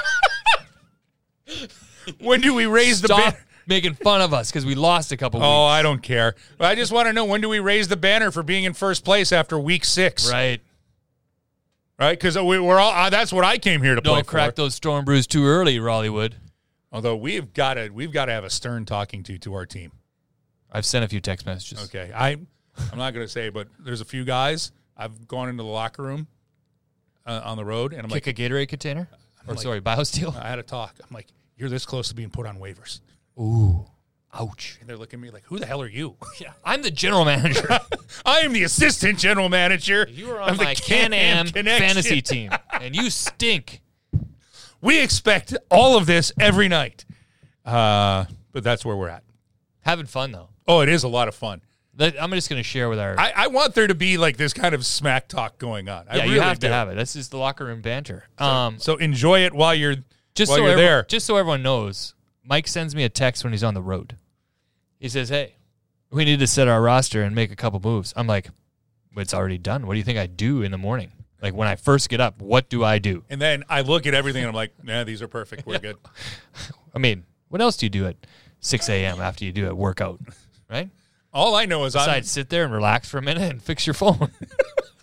when do we raise the Stop banner? making fun of us because we lost a couple weeks. Oh. I don't care. I just want to know when do we raise the banner for being in first place after week six? Right. right? Because we, we're all. Uh, that's what I came here to play Don't crack for. those storm brews too early, Raleighwood. Although we've got to, we've got to have a stern talking to to our team. I've sent a few text messages. Okay, I, I'm not going to say, but there's a few guys I've gone into the locker room uh, on the road, and I'm Kick like, a Gatorade container? Or like- sorry, BioSteel? I had a talk. I'm like, you're this close to being put on waivers, Ooh. Ouch. and they're looking at me like, who the hell are you? Yeah. I'm the general manager. I am the assistant general manager. you are on of the my Can-Am fantasy team, and you stink. We expect all of this every night, uh, but that's where we're at. Having fun, though. Oh, it is a lot of fun. That- I'm just going to share with our. I, I want there to be like this kind of smack talk going on. I yeah, really you have do. to have it. This is the locker room banter. Um, So enjoy it while you're just while so you're everyone, there. just so everyone knows, Mike sends me a text when he's on the road. He says, "Hey, we need to set our roster and make a couple moves." I'm like, "It's already done. What do you think I do in the morning? Like when I first get up, what do I do? and then I look at everything and I'm like, nah, these are perfect. We're good. I mean, what else do you do at 6 a.m. after you do a workout, right? All I know is I'm, sit there and relax for a minute and fix your phone.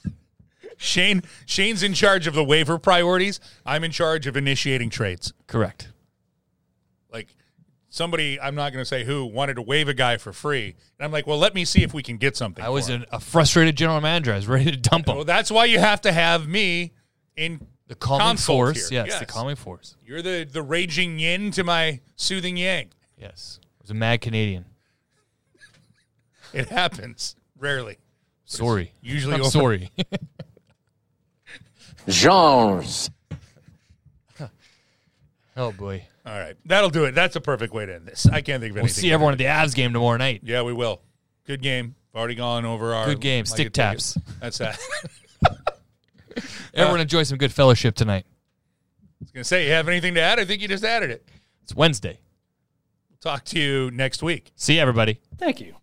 Shane. Shane's in charge of the waiver priorities. I'm in charge of initiating trades. Correct. Like somebody, I'm not going to say who, wanted to waive a guy for free, and I'm like, well, let me see if we can get something. I was an, a frustrated general manager. I was ready to dump him. Well, that's why you have to have me in The calming force. here. Yes, the calming force. You're the the raging yin to my soothing yang. Yes. I was a mad Canadian. It happens rarely. Sorry. Usually I'm over- sorry. genres. Oh boy. All right, that'll do it. That's a perfect way to end this. I can't think of anything. We'll see everyone at the Avs game tomorrow night. Yeah, we will. Good game. Already gone over our Good game. like Stick it, take it. taps. That's that. Everyone enjoy some good fellowship tonight. I was gonna say, you have anything to add? I think you just added it. It's Wednesday. Talk to you next week. See you, everybody. Thank you.